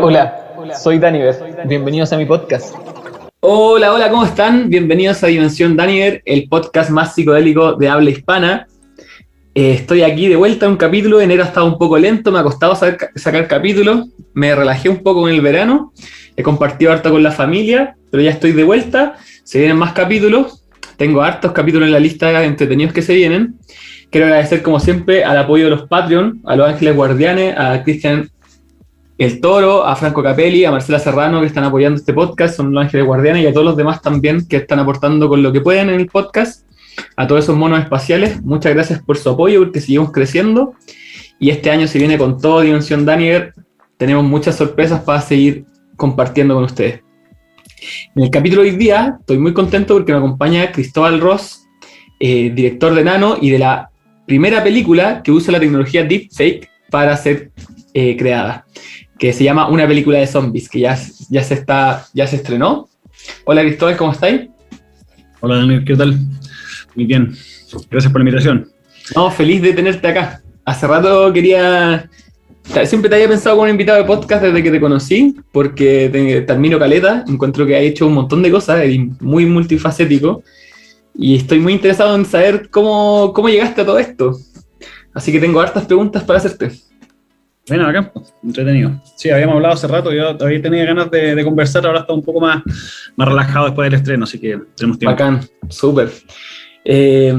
Hola, soy Daniver. Bienvenidos a mi podcast. Hola, hola, ¿cómo están? Bienvenidos a Dimensión Daniver, el podcast más psicodélico de habla hispana. Eh, estoy aquí de vuelta en un capítulo. Enero ha estado un poco lento, me ha costado sacar, sacar capítulos. Me relajé un poco en el verano. He compartido harto con la familia, pero ya estoy de vuelta. Se vienen más capítulos. Tengo hartos capítulos en la lista de entretenidos que se vienen. Quiero agradecer, como siempre, al apoyo de los Patreon, a los Ángeles Guardianes, a Cristian El Toro, a Franco Capelli, a Marcela Serrano, que están apoyando este podcast, son los Ángeles Guardianes, y a todos los demás también que están aportando con lo que pueden en el podcast. A todos esos monos espaciales, muchas gracias por su apoyo, porque seguimos creciendo. Y este año se viene con todo Dimensión Daniel. Tenemos muchas sorpresas para seguir compartiendo con ustedes. En el capítulo de hoy día estoy muy contento porque me acompaña Cristóbal Ross, eh, director de Nano y de la primera película que usa la tecnología deepfake para ser eh, creada, que se llama Una película de zombies, que ya, ya, se, está, ya se estrenó. Hola Cristóbal, ¿cómo estáis? Hola Daniel, ¿qué tal? Muy bien, gracias por la invitación. No, feliz de tenerte acá. Hace rato quería Siempre te había pensado como un invitado de podcast desde que te conocí, porque te, te admiro caleta, encuentro que has hecho un montón de cosas, eres muy multifacético, y estoy muy interesado en saber cómo, cómo llegaste a todo esto. Así que tengo hartas preguntas para hacerte. Bueno, acá, entretenido. Sí, habíamos hablado hace rato, yo todavía tenía ganas de, conversar, ahora está un poco más, más relajado después del estreno, así que tenemos tiempo. Bacán, súper. Eh,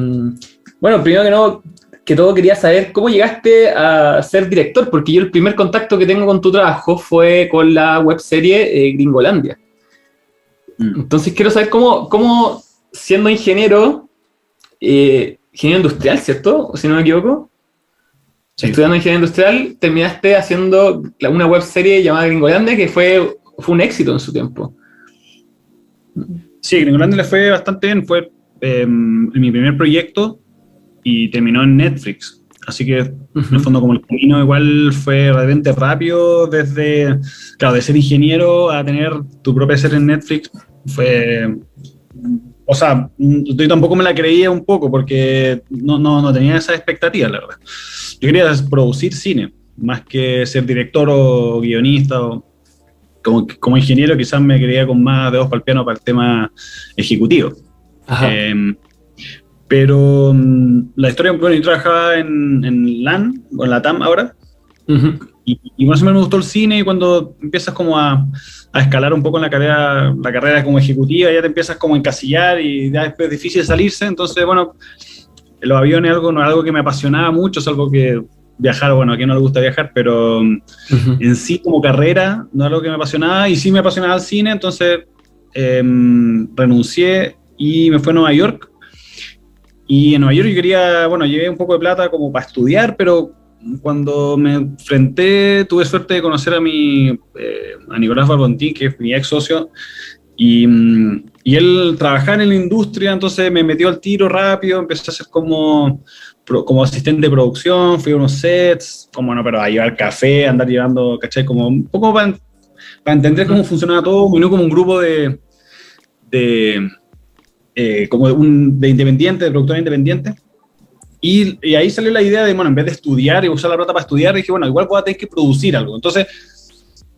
bueno, primero que no, que todo quería saber cómo llegaste a ser director, porque yo el primer contacto que tengo con tu trabajo fue con la webserie eh, Gringolandia. Mm. Entonces quiero saber cómo, cómo siendo ingeniero, eh, ingeniero industrial, ¿cierto? Si no me equivoco. Estudiando ingeniería industrial, terminaste haciendo una webserie llamada Gringolandia que fue, fue un éxito en su tiempo. Sí, Gringolandia le fue bastante bien. Fue em, mi primer proyecto y terminó en Netflix. Así que, en el fondo, como el camino igual fue realmente rápido, desde, claro, de ser ingeniero a tener tu propia serie en Netflix, fue. O sea, yo tampoco me la creía un poco porque no, no, no tenía esa expectativa, la verdad. Yo quería producir cine, más que ser director o guionista o, como, como, ingeniero quizás me creía con más dedos para el piano para el tema ejecutivo. Eh, pero mm, la historia, bueno, yo trabajaba en, en LAN, o en la TAM ahora, y, y más o menos me gustó el cine y cuando empiezas como a, a, escalar un poco en la carrera, la carrera como ejecutiva, ya te empiezas como a encasillar y ya es difícil salirse, entonces, bueno, los aviones algo, no es algo que me apasionaba mucho, es algo que viajar, bueno, a quien no le gusta viajar, pero en sí como carrera no es algo que me apasionaba. Y sí me apasionaba el cine, entonces em, renuncié y me fui a Nueva York. Y en Nueva York yo quería, bueno, llevé un poco de plata como para estudiar, pero cuando me enfrenté, tuve suerte de conocer a mi, eh, a Nicolás Barbontín, que es mi ex socio, y, mm, y, él trabajaba en la industria, entonces me metió al tiro rápido, empecé a ser como, como asistente de producción, fui a unos sets, como no, pero a llevar café, andar llevando, ¿cachai? Como un poco para, para entender cómo funcionaba todo, no como un grupo de, de eh, como un, de independiente, de productor independiente. Y, y, ahí salió la idea de, bueno, en vez de estudiar y usar la plata para estudiar, dije, bueno, igual voy a tener que producir algo. Entonces,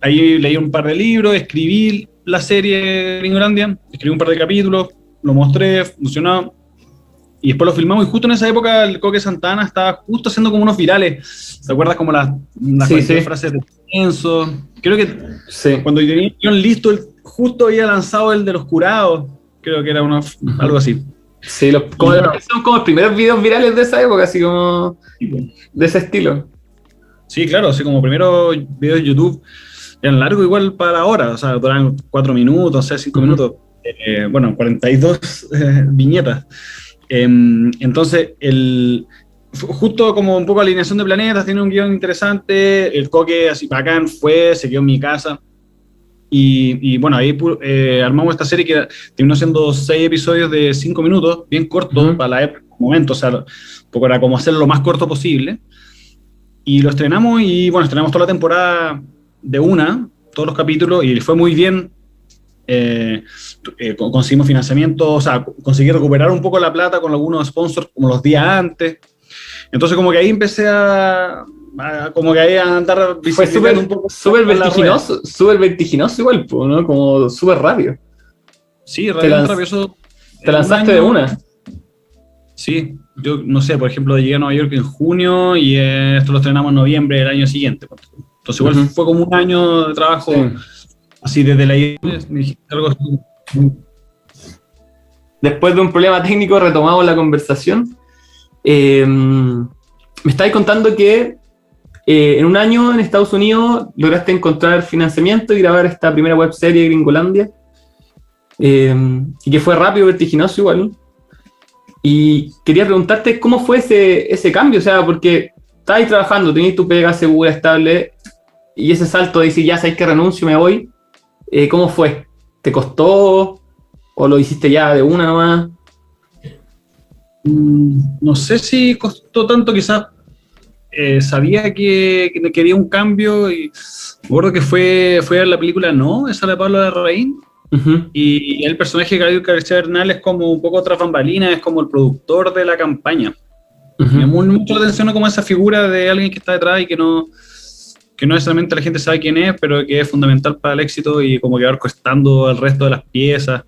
ahí leí un par de libros, escribí la serie Gringolandia, escribí un par de capítulos, lo mostré, funcionó. Y después lo filmamos y justo en esa época el Coque Santana estaba justo haciendo como unos virales. ¿Te acuerdas como las, las sí, sí. frases de pienso? Creo que sí. cuando tenía listo, el, justo había lanzado el de los curados creo que era uno, algo así. Sí, los, como, son como los primeros videos virales de esa época, así como de ese estilo. Sí, claro, así como primeros videos de YouTube eran largos igual para ahora, o sea, duran cuatro minutos, o sea, cinco minutos, eh, bueno, 42 eh, viñetas. Eh, entonces, el, justo como un poco alineación de planetas, tiene un guion interesante, el coque así bacán fue, se quedó en mi casa, y, bueno, ahí eh, armamos esta serie que terminó siendo seis episodios de cinco minutos, bien cortos para la época, momento, o sea, un poco era como hacerlo lo más corto posible. Y lo estrenamos y bueno, estrenamos toda la temporada de una, todos los capítulos, y fue muy bien. Eh, eh, conseguimos financiamiento, o sea, conseguí recuperar un poco la plata con algunos sponsors como los días antes. Entonces como que ahí empecé a- como que ahí a andar Fue súper un poco súper vertiginoso, súper vertiginoso igual, ¿no? Como súper rápido. Sí, Te realmente lanz- rápido. Te un lanzaste de una. Sí, yo no sé, por ejemplo, llegué a Nueva York en junio y esto lo estrenamos en noviembre del año siguiente. Entonces igual fue como un año de trabajo Sí. así desde la idea. algo así. Después de un problema técnico retomamos la conversación. Eh, me estáis contando que eh, en un año en Estados Unidos lograste encontrar financiamiento y grabar esta primera webserie Gringolandia. Eh, y que fue rápido, vertiginoso igual. Y quería preguntarte cómo fue ese, ese cambio, o sea, porque estabas trabajando, tenías tu pega segura, estable, y ese salto de decir, ya sabes que renuncio, me voy, eh, ¿cómo fue? ¿Te costó? ¿O lo hiciste ya de una nomás? Mm, No sé si costó tanto, quizás eh, sabía que, que quería un cambio y me acuerdo que fue, fue a la película No, esa de Pablo Larraín, Ujú, y el personaje de Gabriel García Bernal es como un poco tras bambalinas, es como el productor de la campaña. Me llamó mucho la atención como esa figura de alguien que está detrás y que no, que no necesariamente la gente sabe quién es, pero que es fundamental para el éxito y como que va orquestando el resto de las piezas.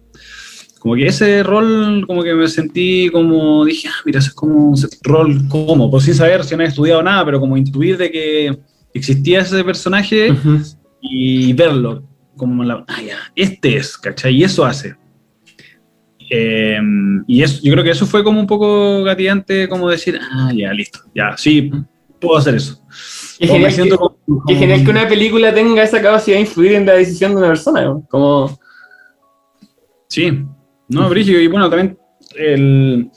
Como que ese rol, como que me sentí como, dije, ah, mira, ese es como un rol como, pues sin saber si no he estudiado nada, pero como intuir de que existía ese personaje y verlo, como la, ah, ya, este es, ¿cachai? Y eso hace. Eh, y eso, yo creo que eso fue como un poco gatillante, como decir, ah, ya, listo, ya, sí, puedo hacer eso. Genial, que, como- qué genial que una película tenga esa capacidad de influir en la decisión de una persona. ¿no? Como, Sí, no, Brigio, y bueno, también el...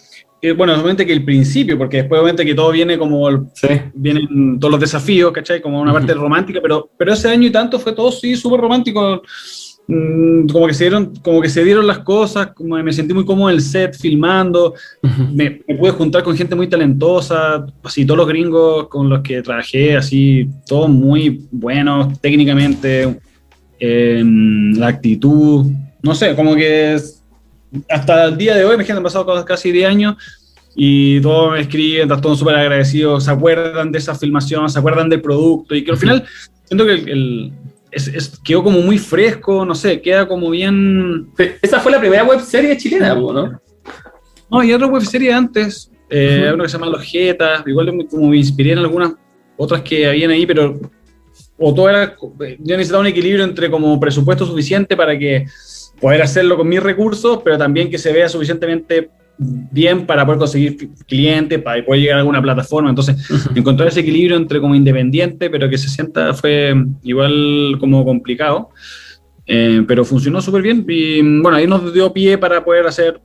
eh, Bueno, obviamente que el principio, porque después obviamente que todo viene como el- sí. vienen todos los desafíos, ¿cachai? Como una parte romántica, pero, pero ese año y tanto fue todo sí súper romántico. Mm, Como que se dieron, como que se dieron las cosas, como me sentí muy cómodo en el set, filmando, me, me pude juntar con gente muy talentosa, así todos los gringos con los que trabajé, así, todos muy buenos técnicamente, eh, la actitud, no sé, como que es- hasta el día de hoy, me han pasado casi 10 años y todos me escriben, están todos súper agradecidos, se acuerdan de esa filmación, se acuerdan del producto y que al final siento que el, el- es- es- quedó como muy fresco, no sé, queda como bien... Esa fue la primera web serie chilena, ¿no? No, y otra web serie antes, eh, Ujú. uno que se llama Los Jetas, igual como me inspiré en algunas otras que habían ahí, pero o todo era, yo necesitaba un equilibrio entre como presupuesto suficiente para que poder hacerlo con mis recursos, pero también que se vea suficientemente bien para poder conseguir clientes, para poder llegar a alguna plataforma. Entonces, Ujú. encontrar ese equilibrio entre como independiente, pero que se sienta fue igual como complicado. Eh, pero funcionó súper bien y bueno, ahí nos dio pie para poder hacer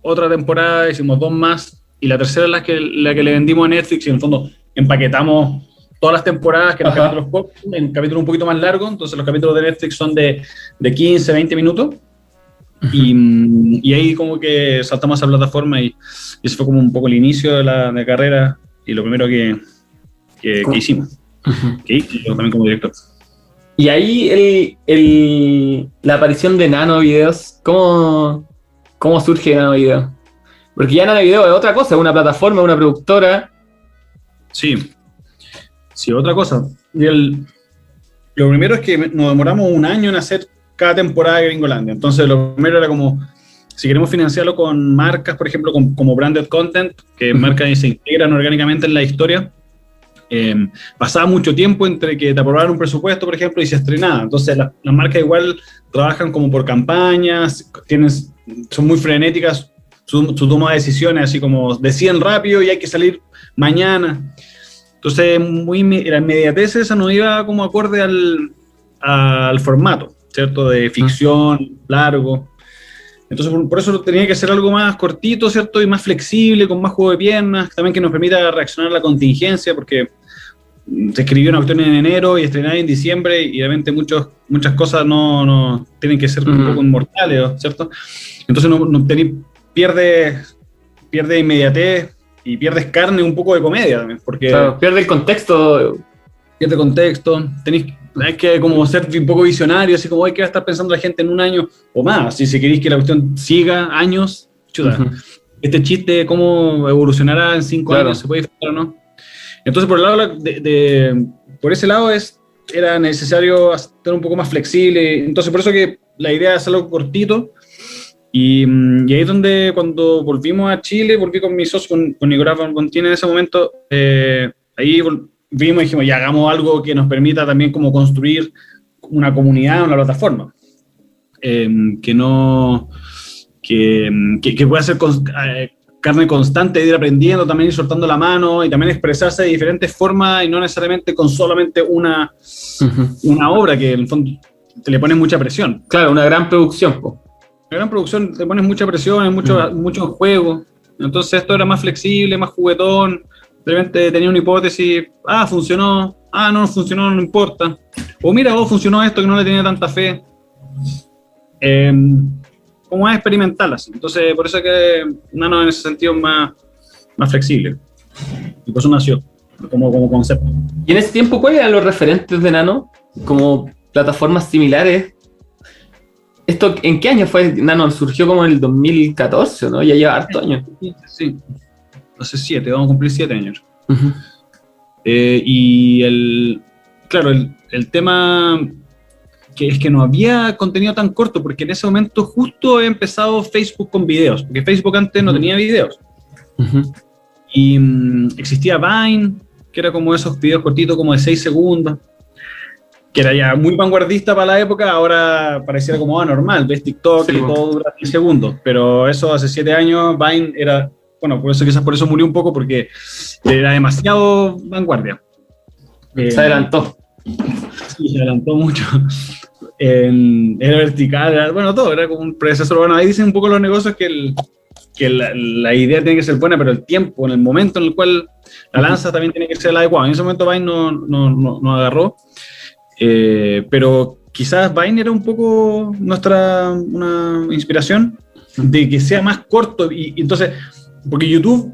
otra temporada, hicimos dos más y la tercera es la que, la que le vendimos a Netflix y en el fondo empaquetamos todas las temporadas que eran Ajá. capítulos en capítulos un poquito más largos, entonces los capítulos de Netflix son de, de 15, 20 minutos y, y ahí como que saltamos a esa plataforma y, y ese fue como un poco el inicio de la de carrera y lo primero que, que, que hicimos, que hice yo también como director. Y ahí el, el- la aparición de Nano Videos, ¿cómo, ¿cómo surge Nano Video? Porque ya Nano Video es otra cosa, es una plataforma, una productora. Sí. Sí, otra cosa. Y el, lo primero es que nos demoramos un año en hacer cada temporada de Gringolandia. Entonces, lo primero era como, si queremos financiarlo con marcas, por ejemplo, con- como branded content, que marcas se integran orgánicamente en la historia, eh, pasaba mucho tiempo entre que te aprobaran un presupuesto, por ejemplo, y se estrenaba. Entonces, la- las marcas igual trabajan como por campañas, tienen, son muy frenéticas su, su toma de decisiones, así como deciden rápido y hay que salir mañana. Entonces, muy, la inmediatez esa no iba como acorde al, al formato, ¿cierto? De ficción, largo. Entonces, por, por eso tenía que ser algo más cortito, ¿cierto? Y más flexible, con más juego de piernas, también que nos permita reaccionar a la contingencia, porque mm, se escribió una cuestión en enero y estrenar en diciembre y obviamente muchos, muchas cosas no, no tienen que ser un poco inmortales, ¿cierto? Entonces no, no pierde inmediatez y pierdes carne un poco de comedia también, porque Claro, pierde el contexto. pierde contexto, tenéis hay que como ser un poco visionario, así como hay que estar pensando la gente en un año o más, si, si queréis que la cuestión siga años, chuta, Ujú. este chiste, cómo evolucionará en cinco Claro. años, se puede disfrutar o no. Entonces, por, el lado de, de- por ese lado es, era necesario estar un poco más flexible. Entonces, por eso que la idea es hacerlo cortito. Y, mm, y ahí es donde cuando volvimos a Chile, volví con mi socio, con, con Nicolás Bontín en ese momento, eh, ahí vol- vimos y dijimos, ya hagamos algo que nos permita también como construir una comunidad, una plataforma. Eh, que no... Que, que, que pueda ser cons- eh, carne constante ir aprendiendo, también ir soltando la mano y también expresarse de diferentes formas y no necesariamente con solamente una, una obra que en el fondo te le pones mucha presión. Claro, una gran producción. po. La gran producción te pones mucha presión, mucho, mucho juego. Entonces esto era más flexible, más juguetón. De repente tenía una hipótesis, ah, funcionó, ah, no funcionó, no importa. O mira, vos funcionó esto que no le tenía tanta fe. Eh, como más experimental así. Entonces, por eso es que Nano en ese sentido es más, más flexible. Y por eso nació, como, como concepto. Y en ese tiempo, ¿cuáles eran los referentes de Nano? Como plataformas similares. ¿Esto en qué año fue? Nano surgió como en el 2014, ¿no? Ya lleva harto años. Sí, hace siete, vamos a cumplir siete años. Ujú. Eh, y el, claro, el, el tema que es que no había contenido tan corto, porque en ese momento justo he empezado Facebook con videos, porque Facebook antes no Ujú. tenía videos. Ujú. Y mm, existía Vine, que era como esos videos cortitos, como de 6 segundos, que era ya muy vanguardista para la época, ahora pareciera como ah, normal, ves TikTok Sí, y po. todo dura 10 segundos, pero eso hace 7 años, Vine era, bueno, por eso quizás por eso murió un poco, porque era demasiado vanguardia. Eh, Se adelantó. Sí, se adelantó mucho. Era vertical, era- bueno, todo, era como un predecesor. Bueno, ahí dicen un poco los negocios que, el- que la, la idea tiene que ser buena, pero el tiempo, en el momento en el cual la lanza también tiene que ser el adecuado. En ese momento Vine no, no, no, no agarró, eh, pero quizás Vine era un poco nuestra una inspiración de que sea más corto y, y entonces, porque YouTube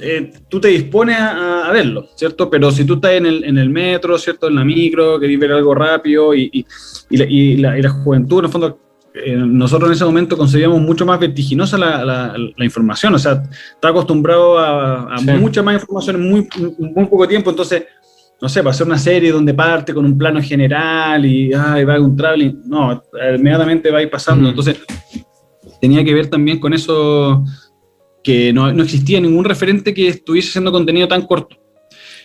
eh, tú te dispones a, a verlo, ¿cierto? Pero si tú estás en el, en el metro, ¿cierto? En la micro, querés ver algo rápido y, y, y la, y la- y la juventud, en el fondo, eh, nosotros en ese momento concebíamos mucho más vertiginosa la, la- información, o sea, está acostumbrado a, a Sí. mucha más información en muy, muy poco tiempo, entonces, no sé, para hacer una serie donde parte con un plano general y ay, va un traveling, no, inmediatamente va a ir pasando, entonces tenía que ver también con eso que no, no existía ningún referente que estuviese haciendo contenido tan corto.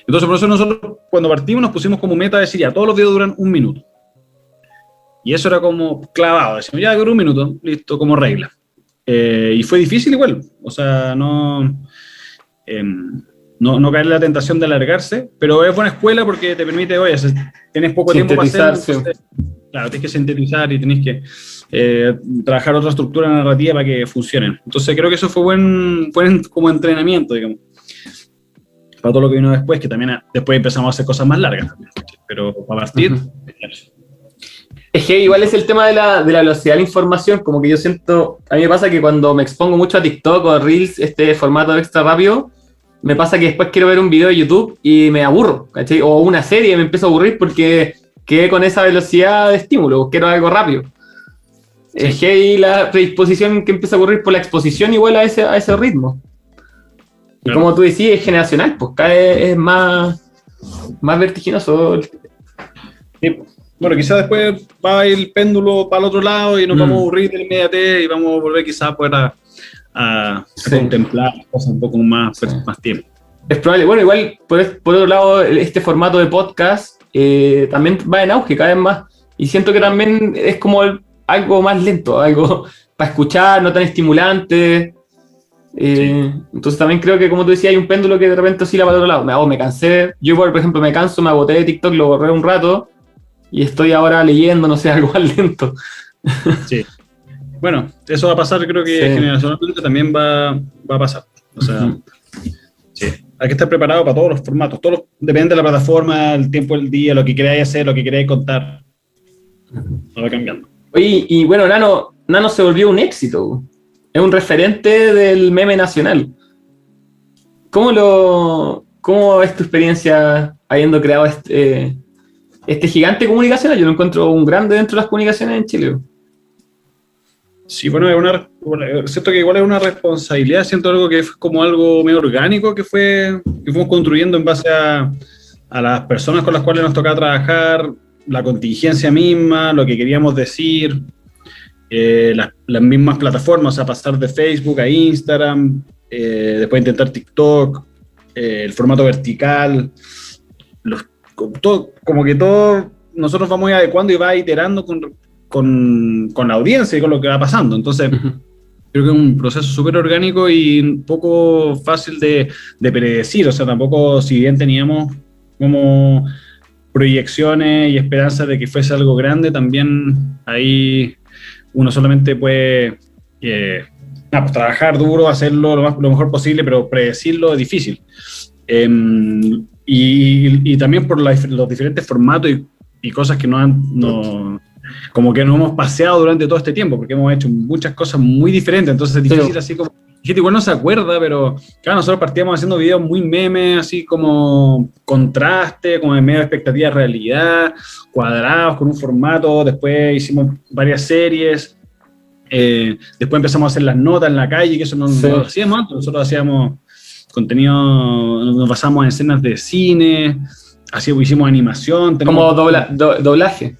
Entonces, por eso nosotros cuando partimos nos pusimos como meta decir, ya, todos los videos duran un minuto. Y eso era como clavado, decimos, ya, dura un minuto, listo, como regla. Eh, y fue difícil igual, o sea, no, em, no, no caer en la tentación de alargarse, pero es buena escuela porque te permite, oye, tienes poco tiempo para entonces, claro, tienes que sintetizar y tienes que eh, trabajar otra estructura narrativa para que funcionen. Entonces creo que eso fue buen, buen como entrenamiento, digamos, para todo lo que vino después, que también ah, después empezamos a hacer cosas más largas también, pero para partir. Es que igual es el tema de la, de la velocidad de la información, como que yo siento, a mí me pasa que cuando me expongo mucho a TikTok o a Reels, este formato extra rápido, me pasa que después quiero ver un video de YouTube y me aburro, ¿cachai? O una serie y me empiezo a aburrir porque quedé con esa velocidad de estímulo, quiero algo rápido. Es que hay la predisposición que empieza a ocurrir por la exposición igual a ese, a ese ritmo. Y Claro. como tú decías, es generacional, pues cada vez es más, más vertiginoso. Sí. Bueno, quizás después va el péndulo para el otro lado y nos Mm. vamos a aburrir del inmediatez y vamos a volver quizás a poder a, a- a Sí. contemplar cosas un poco más, Sí. más tiempo. Es probable. Bueno, igual, por, por otro lado, este formato de podcast eh, también va en auge cada vez más. Y siento que también es como el- algo más lento, algo para escuchar, no tan estimulante. Eh, Entonces también creo que, como tú decías, hay un péndulo que de repente oscila para otro lado. Me, me cansé. Yo, por ejemplo, me canso, me agoté de TikTok, lo borré un rato y estoy ahora leyendo, no sé, algo más lento. Sí. Bueno, eso va a pasar, creo que Sí. generacionalmente también va, va a pasar. O sea, sí. Hay que estar preparado para todos los formatos. Todos los- depende de la plataforma, el tiempo del día, lo que queráis hacer, lo que queráis contar. Va cambiando. Oye, y bueno, Nano, Nano se volvió un éxito. Es un referente del meme nacional. ¿Cómo lo cómo es tu experiencia habiendo creado este, este gigante comunicacional? Yo lo encuentro un grande dentro de las comunicaciones en Chile. Sí, bueno, es una, siento que igual es una responsabilidad, siento algo que es como algo medio orgánico que fue que fuimos construyendo en base a, a las personas con las cuales nos tocaba trabajar, la contingencia misma, lo que queríamos decir, eh, las, las, mismas plataformas, o sea, pasar de Facebook a Instagram, eh, después intentar TikTok, eh, el formato vertical, todo, como que todo nosotros vamos adecuando y va iterando con, con, con, la audiencia y con lo que va pasando. Entonces, uh -huh. creo que es un proceso súper orgánico y un poco fácil de, de predecir. O sea, tampoco, si bien teníamos como proyecciones y esperanzas de que fuese algo grande, también ahí uno solamente puede eh, pues, trabajar duro, hacerlo lo, más, lo, mejor posible, pero predecirlo es difícil. Eh, y, y, también por la, los diferentes formatos y, y, cosas que no han, no, como que nos hemos paseado durante todo este tiempo, porque hemos hecho muchas cosas muy diferentes, entonces es difícil así como gente igual no se acuerda, pero claro, nosotros partíamos haciendo videos muy memes, así como contraste, como en medio de expectativa de realidad, cuadrados, con un formato, después hicimos varias series, eh, después empezamos a hacer las notas en la calle, que eso no, sí. lo hacíamos antes, nosotros hacíamos contenido, nos basamos en escenas de cine, así hicimos animación. Como dobla, do, doblaje.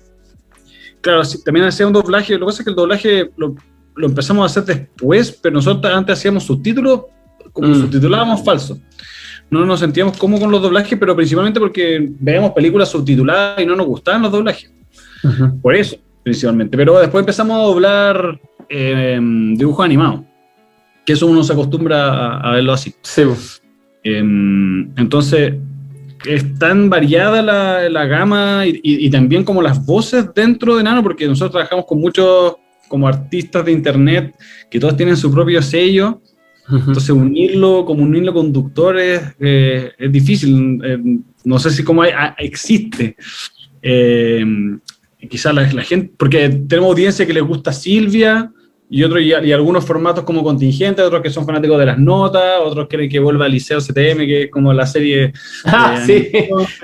Claro, sí, también hacía un doblaje, lo que pasa es que el doblaje lo, lo empezamos a hacer después, pero nosotros antes hacíamos subtítulos, como mm. subtitulábamos falso. No nos sentíamos cómodos con los doblajes, pero principalmente porque veíamos películas subtituladas y no nos gustaban los doblajes. Uh -huh. Por eso, principalmente. Pero después empezamos a doblar eh, dibujos animados, que eso uno se acostumbra a, a verlo así. Sí. Eh, entonces, es tan variada la, la gama y, y, y, también como las voces dentro de Nano, porque nosotros trabajamos con muchos como artistas de internet que todos tienen su propio sello. Uh -huh. Entonces unirlo como un hilo conductor es, eh, es difícil. Eh, no sé si cómo hay, ah, existe. Eh, quizás la, la, gente, porque tenemos audiencia que les gusta Silvia y, otros, y, y, algunos formatos como contingente, otros que son fanáticos de las notas, otros quieren que vuelva al Liceo CTM, que es como la serie. Ah, sí,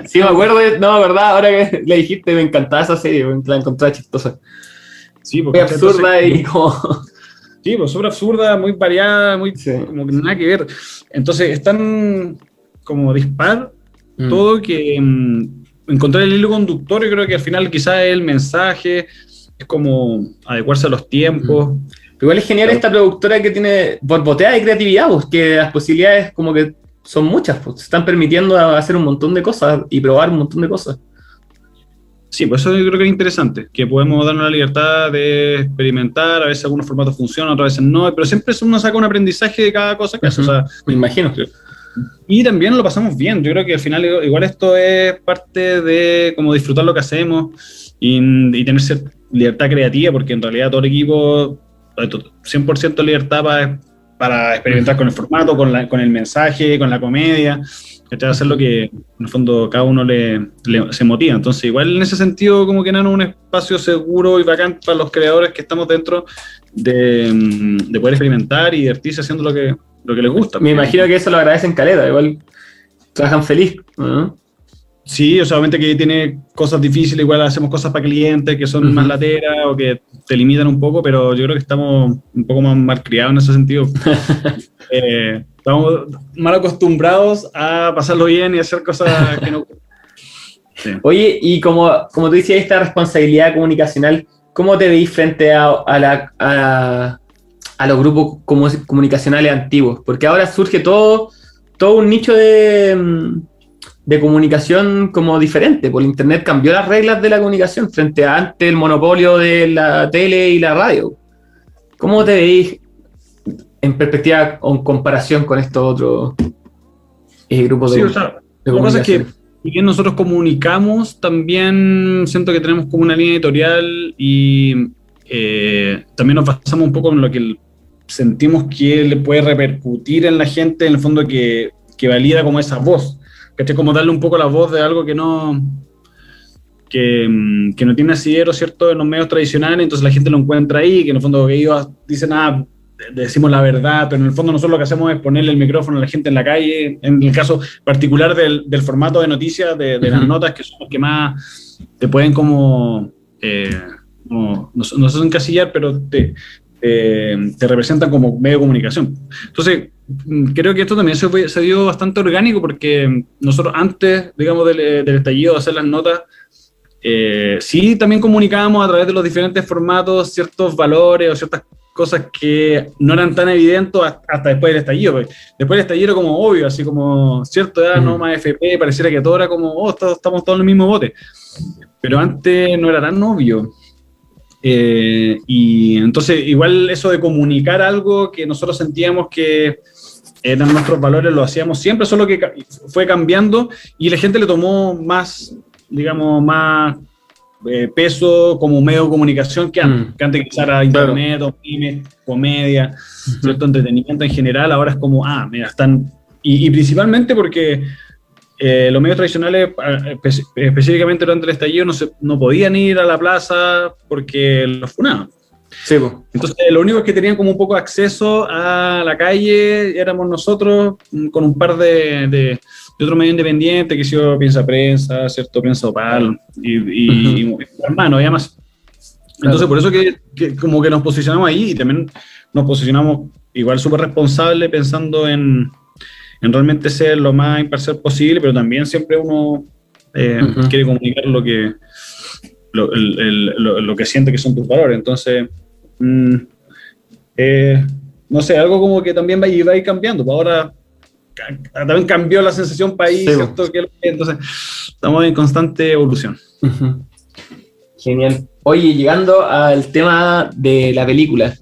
sí, me acuerdo. No, verdad, ahora que le dijiste, me encantaba esa serie, la encontré chistosa. Sí, porque muy absurda entonces, y como... Sí, pues súper absurda, muy variada, muy sí. como que nada que ver. Entonces es tan como dispar mm. todo que mm, encontrar el hilo conductor, yo creo que al final quizás el mensaje es como adecuarse a los tiempos. Mm. Igual es genial esta productora que tiene borbotea de creatividad, pues, que las posibilidades como que son muchas, pues, están permitiendo hacer un montón de cosas y probar un montón de cosas. Sí, pues eso yo creo que es interesante, que podemos darnos la libertad de experimentar, a veces algunos formatos funcionan, otras veces no, pero siempre uno saca un aprendizaje de cada cosa que hace. Uh -huh. o sea, Me imagino. Y también lo pasamos bien, yo creo que al final igual esto es parte de como disfrutar lo que hacemos y, y tener libertad creativa, porque en realidad todo el equipo, 100% libertad para, para experimentar con el formato, con, la, con el mensaje, con la comedia a hacer lo que en el fondo cada uno le, le, se motiva. Entonces, igual en ese sentido, como que Nano es un espacio seguro y bacán para los creadores que estamos dentro de, de poder experimentar y divertirse haciendo lo que, lo que les gusta. Me imagino que eso lo agradecen caleta, igual trabajan feliz. ¿no? Sí, o sea, obviamente que tiene cosas difíciles, igual hacemos cosas para clientes que son uh -huh. más lateras o que te limitan un poco, pero yo creo que estamos un poco más mal criados en ese sentido. eh, estamos mal acostumbrados a pasarlo bien y hacer cosas que no. Sí. Oye, y como, como tú decías, esta responsabilidad comunicacional, ¿cómo te veis frente a, a, la, a, a los grupos comunicacionales antiguos? Porque ahora surge todo, todo un nicho de de comunicación como diferente, por Internet cambió las reglas de la comunicación frente a antes el monopolio de la tele y la radio. ¿Cómo te veis en perspectiva o en comparación con estos otros eh, grupos sí, de, o sea, de Lo que pasa es que si bien nosotros comunicamos, también siento que tenemos como una línea editorial y eh, también nos basamos un poco en lo que sentimos que le puede repercutir en la gente, en el fondo que, que valida como esa voz ¿cachai? Como darle un poco la voz de algo que no, que, que, no tiene asidero, ¿cierto? En los medios tradicionales, entonces la gente lo encuentra ahí, que en el fondo ellos dicen, ah, decimos la verdad, pero en el fondo nosotros lo que hacemos es ponerle el micrófono a la gente en la calle, en el caso particular del, del formato de noticias, de, de, las notas, que son los que más te pueden como, eh, como no, no sé encasillar, pero te, eh, te representan como medio de comunicación. Entonces, mm, creo que esto también se, fue- se dio bastante orgánico porque nosotros antes, digamos, del, eh, del estallido, de hacer las notas, eh, sí también comunicábamos a través de los diferentes formatos ciertos valores o ciertas cosas que no eran tan evidentes hasta después del estallido. porque Después del estallido era como obvio, así como, cierto, ya no Ujú. más FP, pareciera que todo era como, oh, estamos todos en el mismo bote. Pero antes no era tan obvio. Eh, y entonces, igual eso de comunicar algo que nosotros sentíamos que eran nuestros valores, lo hacíamos siempre, solo que fue cambiando y la gente le tomó más, digamos, más eh, peso como medio de comunicación que antes, Mm. que antes quizás era internet o memes, comedia, cierto entretenimiento en general, ahora es como, ah, mira, están, y, y principalmente porque eh, los medios tradicionales, ah, espe- específicamente durante el estallido, no, se, no podían ir a la plaza porque los funaban. Sí, po. Entonces, lo único que tenían como un poco acceso a la calle éramos nosotros, mm, con un par de, de, de otros medios independientes, que se yo Piensa Prensa, ¿cierto? Prensa Opal, y, y, y hermano, y además. Entonces, por eso que, que como que nos posicionamos ahí y también nos posicionamos igual súper responsable pensando en, en realmente ser lo más imparcial posible, pero también siempre uno eh, quiere comunicar lo que, lo, el- el- lo- lo que siente que son tus valores. Entonces, mm, eh, no sé, algo como que también va a ir, va a ir cambiando. Pues Ahora también cambió la sensación país, Sí, ¿cierto? Que- entonces, estamos en constante evolución. Genial. Oye, llegando al tema de la película.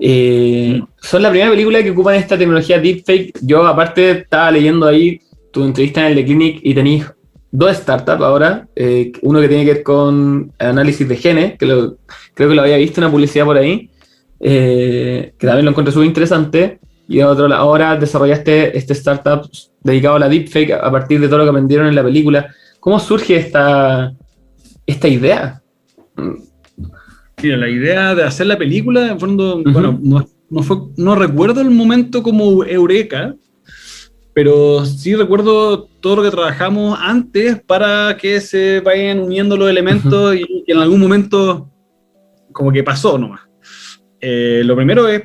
Eh, son la primera película que ocupan esta tecnología deepfake. Yo, aparte, estaba leyendo ahí tu entrevista en el The Clinic y tenéis dos startups ahora. eh, uno que tiene que ver con análisis de genes, que lo- creo que lo había visto en una publicidad por ahí, eh, que también lo encontré súper interesante. Y otro, ahora desarrollaste este startup dedicado a la deepfake a partir de todo lo que aprendieron en la película. ¿Cómo surge esta, esta idea? Mira, la idea de hacer la película, en fondo, bueno, no, no, fue, no recuerdo el momento como eureka, pero sí recuerdo todo lo que trabajamos antes para que se vayan uniendo los elementos y que en algún momento como que pasó nomás. Eh, lo primero es,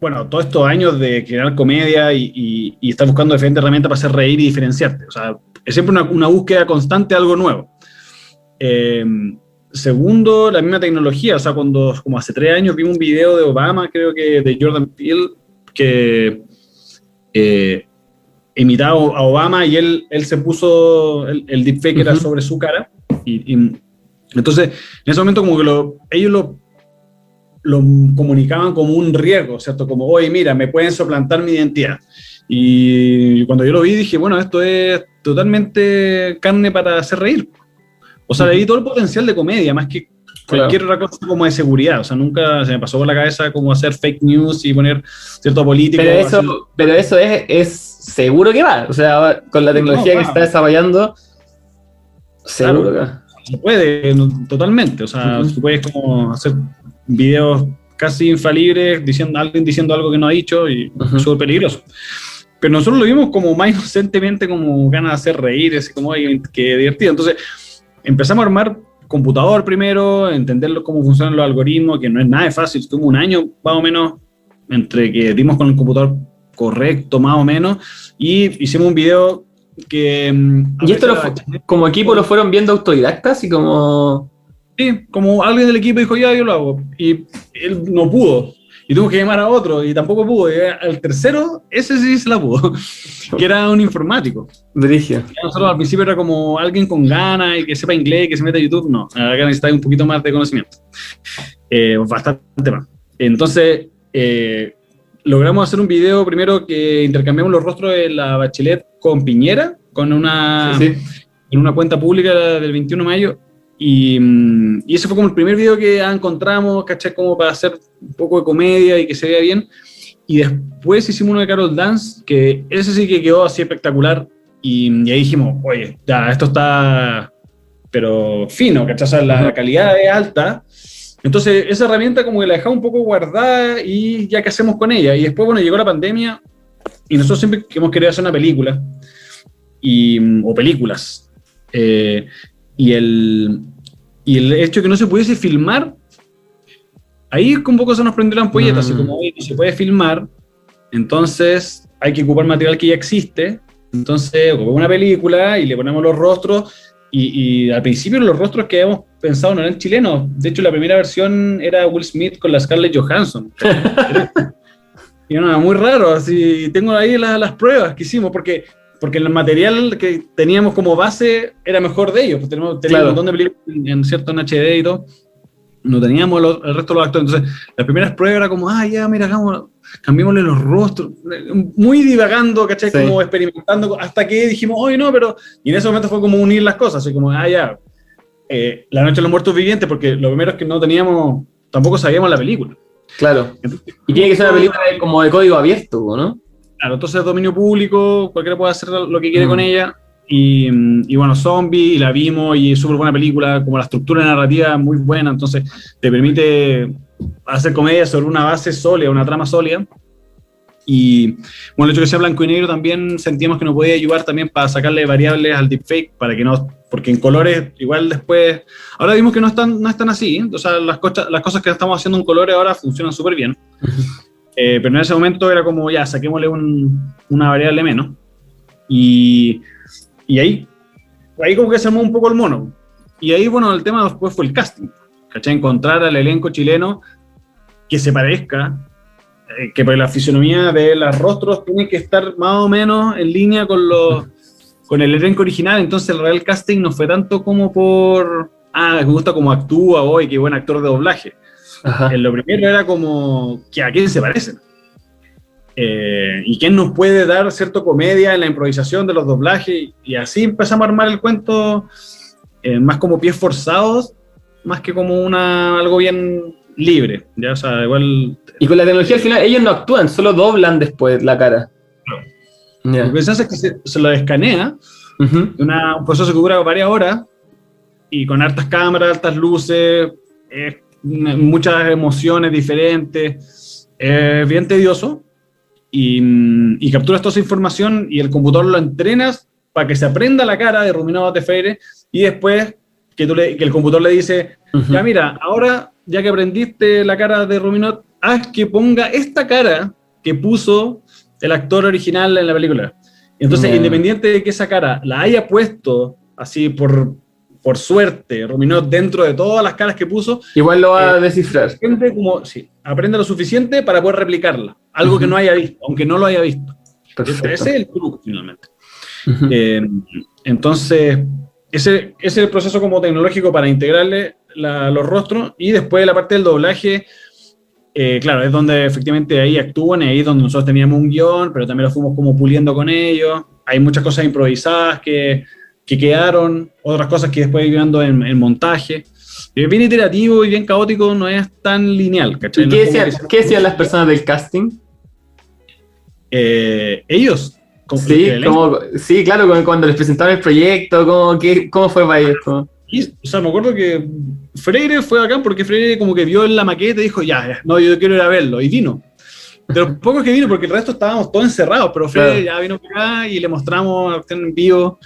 bueno, todos estos años de crear comedia y, y- y estar buscando diferentes herramientas para hacer reír y diferenciarte. O sea, es siempre una, una búsqueda constante de algo nuevo. Eh, segundo, la misma tecnología. O sea, cuando, como hace tres años, vimos un video de Obama, creo que de Jordan Peele, que eh, imitaba a Obama y él, él se puso, el, el deepfake era Ujú. sobre su cara. Y, y- entonces, en ese momento, como que lo, ellos lo, lo comunicaban como un riesgo, ¿cierto? Como, oye, mira, me pueden suplantar mi identidad. Y cuando yo lo vi, dije, bueno, esto es totalmente carne para hacer reír. O sea, le vi todo el potencial de comedia, más que cualquier otra cosa como de seguridad. O sea, nunca se me pasó por la cabeza como hacer fake news y poner cierto político. Pero eso, pero eso es, es seguro que va. O sea, con la tecnología No, que está desarrollando, seguro Claro. que va. se puede, totalmente. O sea, Ujú. tú puedes como hacer videos casi infalibles, diciendo, alguien diciendo algo que no ha dicho y Ujú. súper peligroso. Pero nosotros lo vimos como más inocentemente, como ganas de hacer reír, así como, "Ay, qué divertido. Entonces, empezamos a armar computador primero, entender cómo funcionan los algoritmos, que no es nada de fácil. Tuvo un año más o menos entre que dimos con el computador correcto, más o menos, y hicimos un video que... mm, ¿Y esto lo como equipo lo fueron viendo autodidactas y como... Sí, como alguien del equipo dijo, ya, yo lo hago. Y él no pudo. Y tuvo que llamar a otro y tampoco pudo. Y al tercero, ese sí se la pudo, que era un informático. Dirigio. Nosotros al principio era como alguien con ganas y que sepa inglés, que se meta a YouTube. No, acá necesitaba un poquito más de conocimiento. Eh, bastante más. Entonces, eh, logramos hacer un video primero que intercambiamos los rostros de la Bachelet con Piñera, con una, Sí, sí. en una cuenta pública del 21 de mayo. Y, mm, y ese fue como el primer video que encontramos, ¿cachai? Como para hacer un poco de comedia y que se vea bien. Y después hicimos uno de Carol Dance, que ese sí que quedó así espectacular. Y, y ahí dijimos, oye, ya, esto está, pero fino, ¿cachai? O sea, la, la calidad es alta. Entonces, esa herramienta como que la dejamos un poco guardada y ya qué hacemos con ella. Y después, bueno, llegó la pandemia y nosotros siempre hemos querido hacer una película y, o películas. Eh, y, el, y el hecho de que no se pudiese filmar ahí un poco se nos prendió la ampolleta, Mm. así como, oye, no se puede filmar, entonces hay que ocupar material que ya existe, entonces ocupamos una película y le ponemos los rostros, y, y al principio los rostros que habíamos pensado no eran chilenos, de hecho la primera versión era Will Smith con la Scarlett Johansson. y no, muy raro, así, tengo ahí la- las pruebas que hicimos, porque... Porque el material que teníamos como base era mejor de ellos. Pues tenemos, teníamos Claro. un montón de películas en, en cierto en HD y todo no teníamos los- el resto de los actores. Entonces, las primeras pruebas era como, ah, ya, mira, hagamos, cambiémosle los rostros. Muy divagando, ¿cachai? Sí. Como experimentando, hasta que dijimos, oye, no, pero. Y en ese momento fue como unir las cosas, así como, ah, ya. eh, la Noche de los Muertos Vivientes, porque lo primero es que no teníamos, tampoco sabíamos la película. Claro. Entonces, Y tiene que ser una película de- como de código abierto, ¿no? Claro, entonces es dominio público, cualquiera puede hacer lo que quiere Mm. con ella. Y, mm, y bueno, Zombie, y la vimos, y es súper buena película, como la estructura narrativa muy buena, entonces te permite hacer comedia sobre una base sólida, una trama sólida. Y bueno, el hecho que sea blanco y negro también sentimos que nos podía ayudar también para sacarle variables al deepfake, para que no, porque en colores igual después, ahora vimos que no están, no están así, o sea, las, cosas las cosas que estamos haciendo en colores ahora funcionan súper bien. Eh, pero en ese momento era como, ya, saquémosle un- una variable menos. Y, y ahí, ahí como que se armó un poco el mono. Y ahí, bueno, el tema después fue el casting. ¿Cachai? Encontrar al elenco chileno que se parezca, eh, que por la fisionomía de los rostros tiene que estar más o menos en línea con, los, con el elenco original. Entonces el real casting no fue tanto como por, ah, me gusta cómo actúa hoy, qué buen actor de doblaje. Ajá. Eh, Lo primero era como que a quién se parecen. Eh, y quién nos puede dar cierta comedia en la improvisación de los doblajes. Y así empezamos a armar el cuento eh, más como pies forzados, más que como una, algo bien libre. Ya, o sea, igual. Y con la tecnología al final ellos no actúan, solo doblan después la cara. Lo que se hace es que se, se lo escanea, una, un proceso que dura varias horas, y con hartas cámaras, altas luces, muchas emociones diferentes, es bien tedioso, y, y capturas toda esa información y el computador lo entrenas para que se aprenda la cara de Ruminado de Freire, y después que, tú le- que el computador le dice, ya mira, ahora ya que aprendiste la cara de Ruminot, haz que ponga esta cara que puso el actor original en la película. Entonces, independiente de que esa cara la haya puesto así por, por suerte, Ruminot dentro de todas las caras que puso, Igual lo va a Eh, descifrar. aprende, como, sí, aprende lo suficiente para poder replicarla. Algo que no haya visto, aunque no lo haya visto. Perfecto. Ese es el truco, finalmente. Eh, entonces, ese, ese es el proceso como tecnológico para integrarle la- los rostros y después la parte del doblaje, eh, claro, es donde efectivamente ahí actúan y ahí es donde nosotros teníamos un guion, pero también lo fuimos como puliendo con ellos. Hay muchas cosas improvisadas que, que quedaron, otras cosas que después viendo en, en montaje. Es bien iterativo y bien caótico, no es tan lineal, ¿cachai? ¿Y No qué como decían, qué decían las personas del casting? Eh, ellos, Sí, como, sí, claro, cuando les presentaron el proyecto, ¿qué, ¿cómo fue para ellos? Y, o sea, me acuerdo que Freire fue acá porque Freire como que vio en la maqueta y dijo, ya, no, yo quiero ir a verlo. Y vino. De los pocos que vino, porque el resto estábamos todos encerrados, pero Freire ya vino acá y le mostramos en vivo.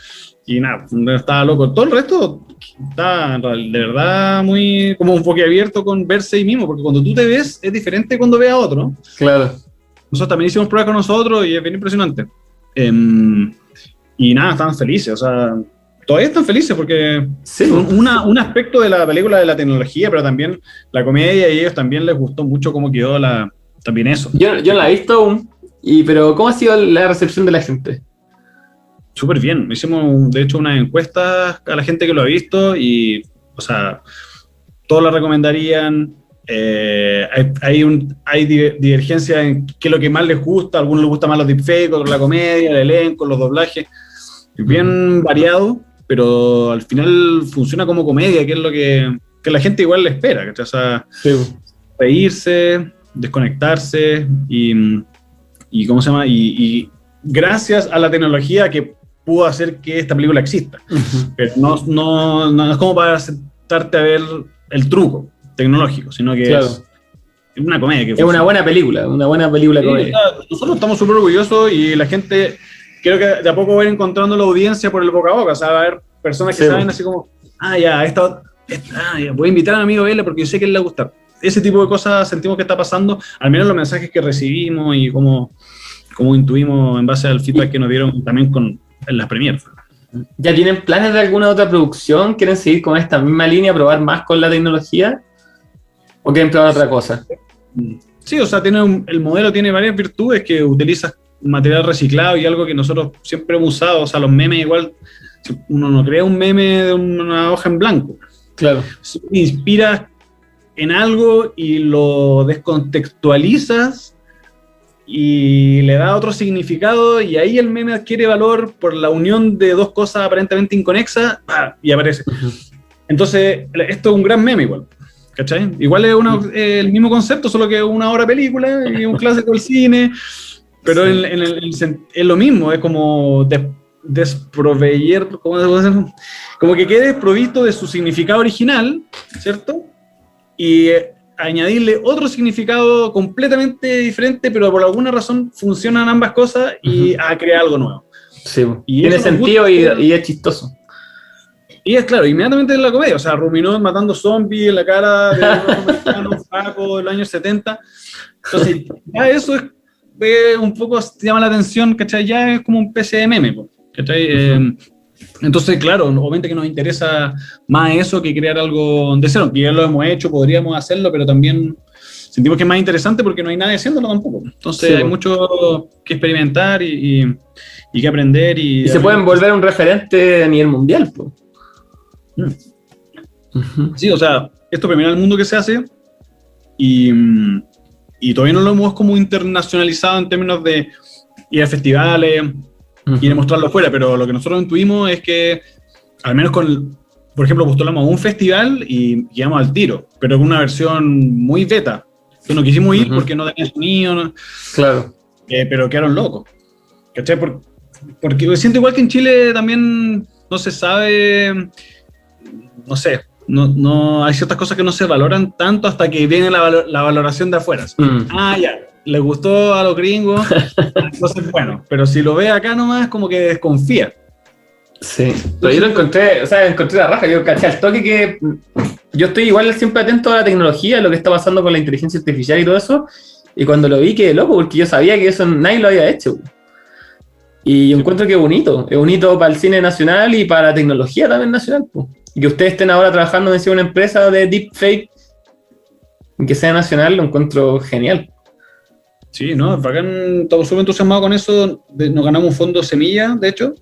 Y nada, estaba loco. Todo el resto está de verdad muy como un poco abierto con verse ahí mismo, porque cuando tú te ves es diferente cuando ves a otro. Claro. Nosotros también hicimos pruebas con nosotros y es bien impresionante. Em, y nada, estaban felices, o sea, todavía están felices porque Sí, un, una- un aspecto de la película de la tecnología, pero también la comedia y ellos también les gustó mucho cómo quedó la, también eso. yo, yo la he visto aún, y, pero ¿cómo ha sido la recepción de la gente? Súper bien. Hicimos, de hecho, una encuesta a la gente que lo ha visto y, o sea, todos la recomendarían. Eh, hay, hay, un, hay di- divergencia en qué es lo que más les gusta. A algunos les gusta más los deepfakes, otros la comedia, el elenco, los doblajes. Es bien variado, pero al final funciona como comedia, que es lo que, que la gente igual le espera. O sea, reírse, desconectarse y, y ¿cómo se llama? Y, y gracias a la tecnología que pudo hacer que esta película exista. Ujú. Pero no, no, no es como para sentarte a ver el truco tecnológico, sino que Claro. es una comedia. Que Es una buena película, una buena película Sí, comedia. nosotros estamos súper orgullosos y la gente, creo que de a poco va a ir encontrando la audiencia por el boca a boca. O sea, va a haber personas que Sí, saben así como, ah, ya, esta, esta- ah, ya, voy a invitar a mi amigo a verla porque yo sé que él le va a gustar. ese tipo de cosas sentimos que está pasando, al menos los mensajes que recibimos y cómo, cómo intuimos en base al feedback que nos dieron también con, en las premieres. ¿Ya tienen planes de alguna otra producción? ¿Quieren seguir con esta misma línea, probar más con la tecnología? ¿O quieren probar otra cosa? Sí, o sea, tiene un- el modelo tiene varias virtudes que utiliza material reciclado y algo que nosotros siempre hemos usado. O sea, los memes igual, uno no crea un meme de una hoja en blanco. Claro. Inspiras en algo y lo descontextualizas y le da otro significado y ahí el meme adquiere valor por la unión de dos cosas aparentemente inconexas y aparece. Entonces, esto es un gran meme igual. ¿Cachai? Igual es una- eh, el mismo concepto, solo que una hora película y un clásico del cine, pero Sí. en, en el- sen- es lo mismo, es como des- desproveer, ¿cómo como que quede desprovisto de su significado original, ¿cierto? Y eh, añadirle otro significado completamente diferente, pero por alguna razón funcionan ambas cosas y Ujú. a crear algo nuevo. Sí, Y tiene sentido y, y es chistoso. Y es claro, inmediatamente en la comedia, o sea, Ruminó matando zombies en la cara de un americano flaco de los años 70. Entonces, ya eso es, eh, un poco llama la atención, ¿cachai? Ya es como un PC de meme, ¿cachai? Eh, entonces, claro, obviamente que nos interesa más eso que crear algo de cero, que ya lo hemos hecho, podríamos hacerlo, pero también sentimos que es más interesante porque no hay nadie haciéndolo tampoco. Entonces, Sí, hay mucho que experimentar y, y- y que aprender. Y, Y se pueden volver un referente a nivel mundial. po. Mm. Sí, o sea, esto primero en el mundo que se hace y, y todavía no lo hemos como internacionalizado en términos de ir a festivales, a mostrarlo afuera, pero lo que nosotros intuimos es que al menos con, por ejemplo, postulamos a un festival y llegamos al tiro, pero con una versión muy beta. Que no quisimos ir Ujú. porque no tenía sonido, no- Claro. eh, pero quedaron locos. ¿Cachai? Por- porque siento igual que en Chile también no se sabe, no sé, no, no, hay ciertas cosas que no se valoran tanto hasta que viene la, la valoración de afuera. Mm. Ah, ya, le gustó a los gringos, entonces bueno, pero si lo ve acá nomás como que desconfía. Sí, pero yo lo encontré, o sea, encontré la raja, yo caché al toque que yo estoy igual siempre atento a la tecnología, a lo que está pasando con la inteligencia artificial y todo eso, y cuando lo vi quedé loco, porque yo sabía que eso nadie lo había hecho. Y yo encuentro que es bonito, es bonito para el cine nacional y para la tecnología también nacional. Y que ustedes estén ahora trabajando en una empresa de deepfake, que sea nacional, lo encuentro genial. Sí, ¿no? Bacán, estamos súper entusiasmados con eso. nos ganamos un fondo semilla, de hecho,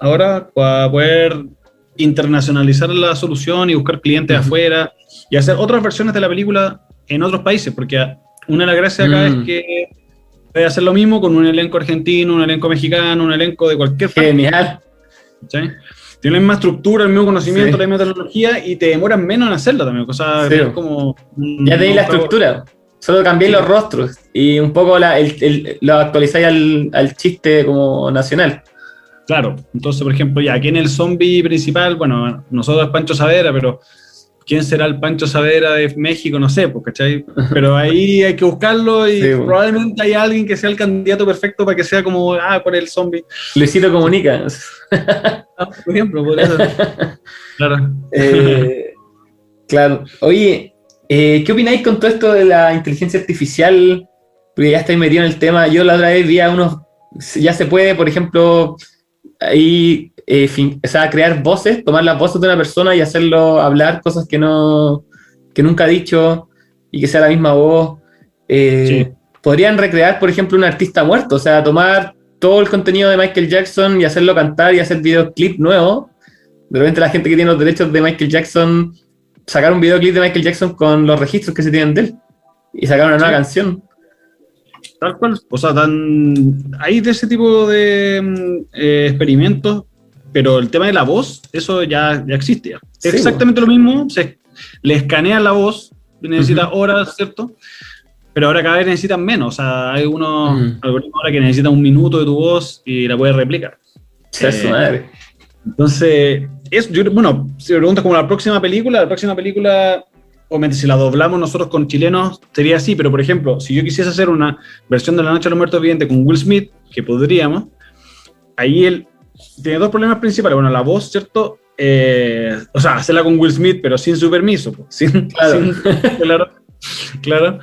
ahora, para poder internacionalizar la solución y buscar clientes afuera y hacer otras versiones de la película en otros países, porque una de las gracias acá Mm. es que puede hacer lo mismo con un elenco argentino, un elenco mexicano, un elenco de cualquier parte, Genial. la misma estructura, el mismo conocimiento, Sí. la misma tecnología y te demoran menos en hacerlo también. O sea, Sí. es como. Ya tenéis la un juego- estructura. Solo cambié Sí. los rostros y un poco la, el, el- lo actualizáis al, al chiste como nacional. Claro, entonces, por ejemplo, ya, ¿quién es el zombie principal? Bueno, nosotros es Pancho Savera, pero ¿quién será el Pancho Savera de México? No sé, pues, ¿cachai? Pero ahí hay que buscarlo y Sí, bueno. probablemente hay alguien que sea el candidato perfecto para que sea como, ah, por el zombie. Luisito Comunica. Ah, por ejemplo, podría ser. Claro. Eh, claro. Oye, eh, ¿qué opináis con todo esto de la inteligencia artificial? Porque ya estáis metido en el tema. Yo la otra vez vi a unos. Ya se puede, por ejemplo, ahí. eh, fin- o sea, crear voces, tomar las voces de una persona y hacerlo hablar cosas que no. que nunca ha dicho y que sea la misma voz. Eh, Sí. Podrían recrear, por ejemplo, un artista muerto, o sea, tomar todo el contenido de Michael Jackson y hacerlo cantar y hacer videoclip nuevo. De repente la gente que tiene los derechos de Michael Jackson, sacar un videoclip de Michael Jackson con los registros que se tienen de él y sacar una nueva Sí. canción. Tal cual. O sea, tan, hay de ese tipo de mm, eh, experimentos, pero el tema de la voz, eso ya, ya existe. ya. Es Sí, exactamente lo mismo. Se, le escanea la voz, necesita horas, ¿cierto? Pero ahora cada vez necesitan menos. O sea, hay unos Mm. algoritmos ahora que necesitan un minuto de tu voz y la puedes replicar. Eh, madre. Entonces, es, yo, bueno, si me preguntas como la próxima película, la próxima película, obviamente si la doblamos nosotros con chilenos, sería así, pero por ejemplo, si yo quisiese hacer una versión de La Noche de los Muertos Vivientes con Will Smith, que podríamos, ahí él tiene dos problemas principales. Bueno, la voz, ¿cierto? Eh, o sea, hacerla con Will Smith, pero sin su permiso, pues, sin, Claro. sin- claro. claro.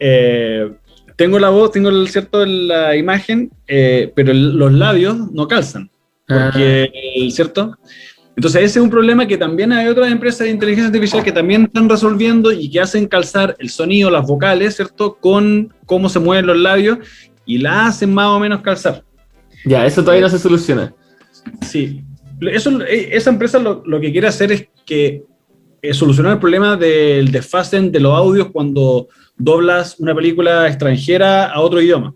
Eh, tengo la voz, tengo el cierto la imagen, eh, pero el- los labios no calzan. Porque, ¿cierto? Entonces ese es un problema que también hay otras empresas de inteligencia artificial que también están resolviendo y que hacen calzar el sonido, las vocales, ¿cierto? Con cómo se mueven los labios y la hacen más o menos calzar. Ya, eso todavía no se soluciona. Sí. Eso, eh, esa empresa lo, lo que quiere hacer es que eh, solucionar el problema del desfase de los audios cuando doblas una película extranjera a otro idioma.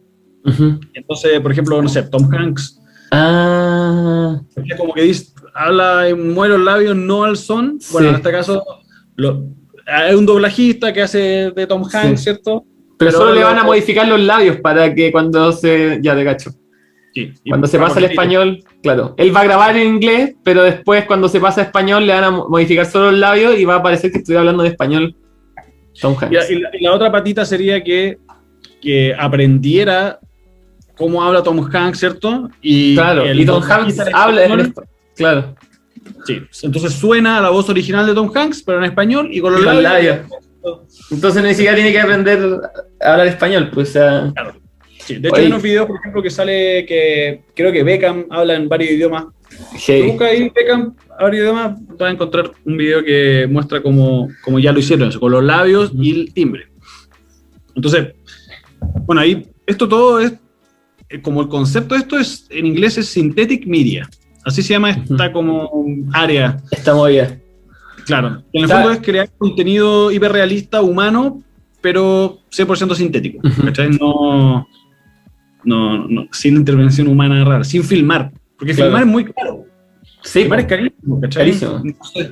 Entonces, por ejemplo, no sé, Tom Hanks, Ah, como que dice, habla y mueve los labios no al son. Bueno, Sí. en este caso, lo- hay un doblajista que hace de Tom Hanks, Sí. ¿cierto? pero, Pero solo le van a modificar los labios para que cuando se. Ya. Sí. Y Cuando se pasa al español, claro. Él va a grabar en inglés, pero después cuando se pasa a español le van a mo- modificar solo los labios y va a parecer que estoy hablando de español Tom Hanks. y la, y la otra patita sería que, que aprendiera cómo habla Tom Hanks, ¿cierto? Y Claro, y Tom Hanks habla en español. Claro. Sí, entonces suena la voz original de Tom Hanks, pero en español y con los Y labios. Entonces ni siquiera tiene que aprender a hablar español, pues o sea, Sí, de hecho, Oye. hay unos videos, por ejemplo, que sale que creo que Beckham habla en varios idiomas. heavy. Busca ahí Beckham, varios idiomas, vas a encontrar un video que muestra cómo, cómo ya lo hicieron, eso, con los labios y el timbre. Entonces, bueno, ahí esto todo es, eh, como el concepto de esto es, en inglés es synthetic media. Así se llama esta como área. Está movida. Claro. En el Está- fondo es crear contenido hiperrealista, humano, pero 100% sintético. ¿cachai? No, no, no, sin intervención humana rara, sin filmar. Porque Claro. filmar es muy caro. Sí, Filmar es carísimo, ¿cachai? Carísimo. Entonces,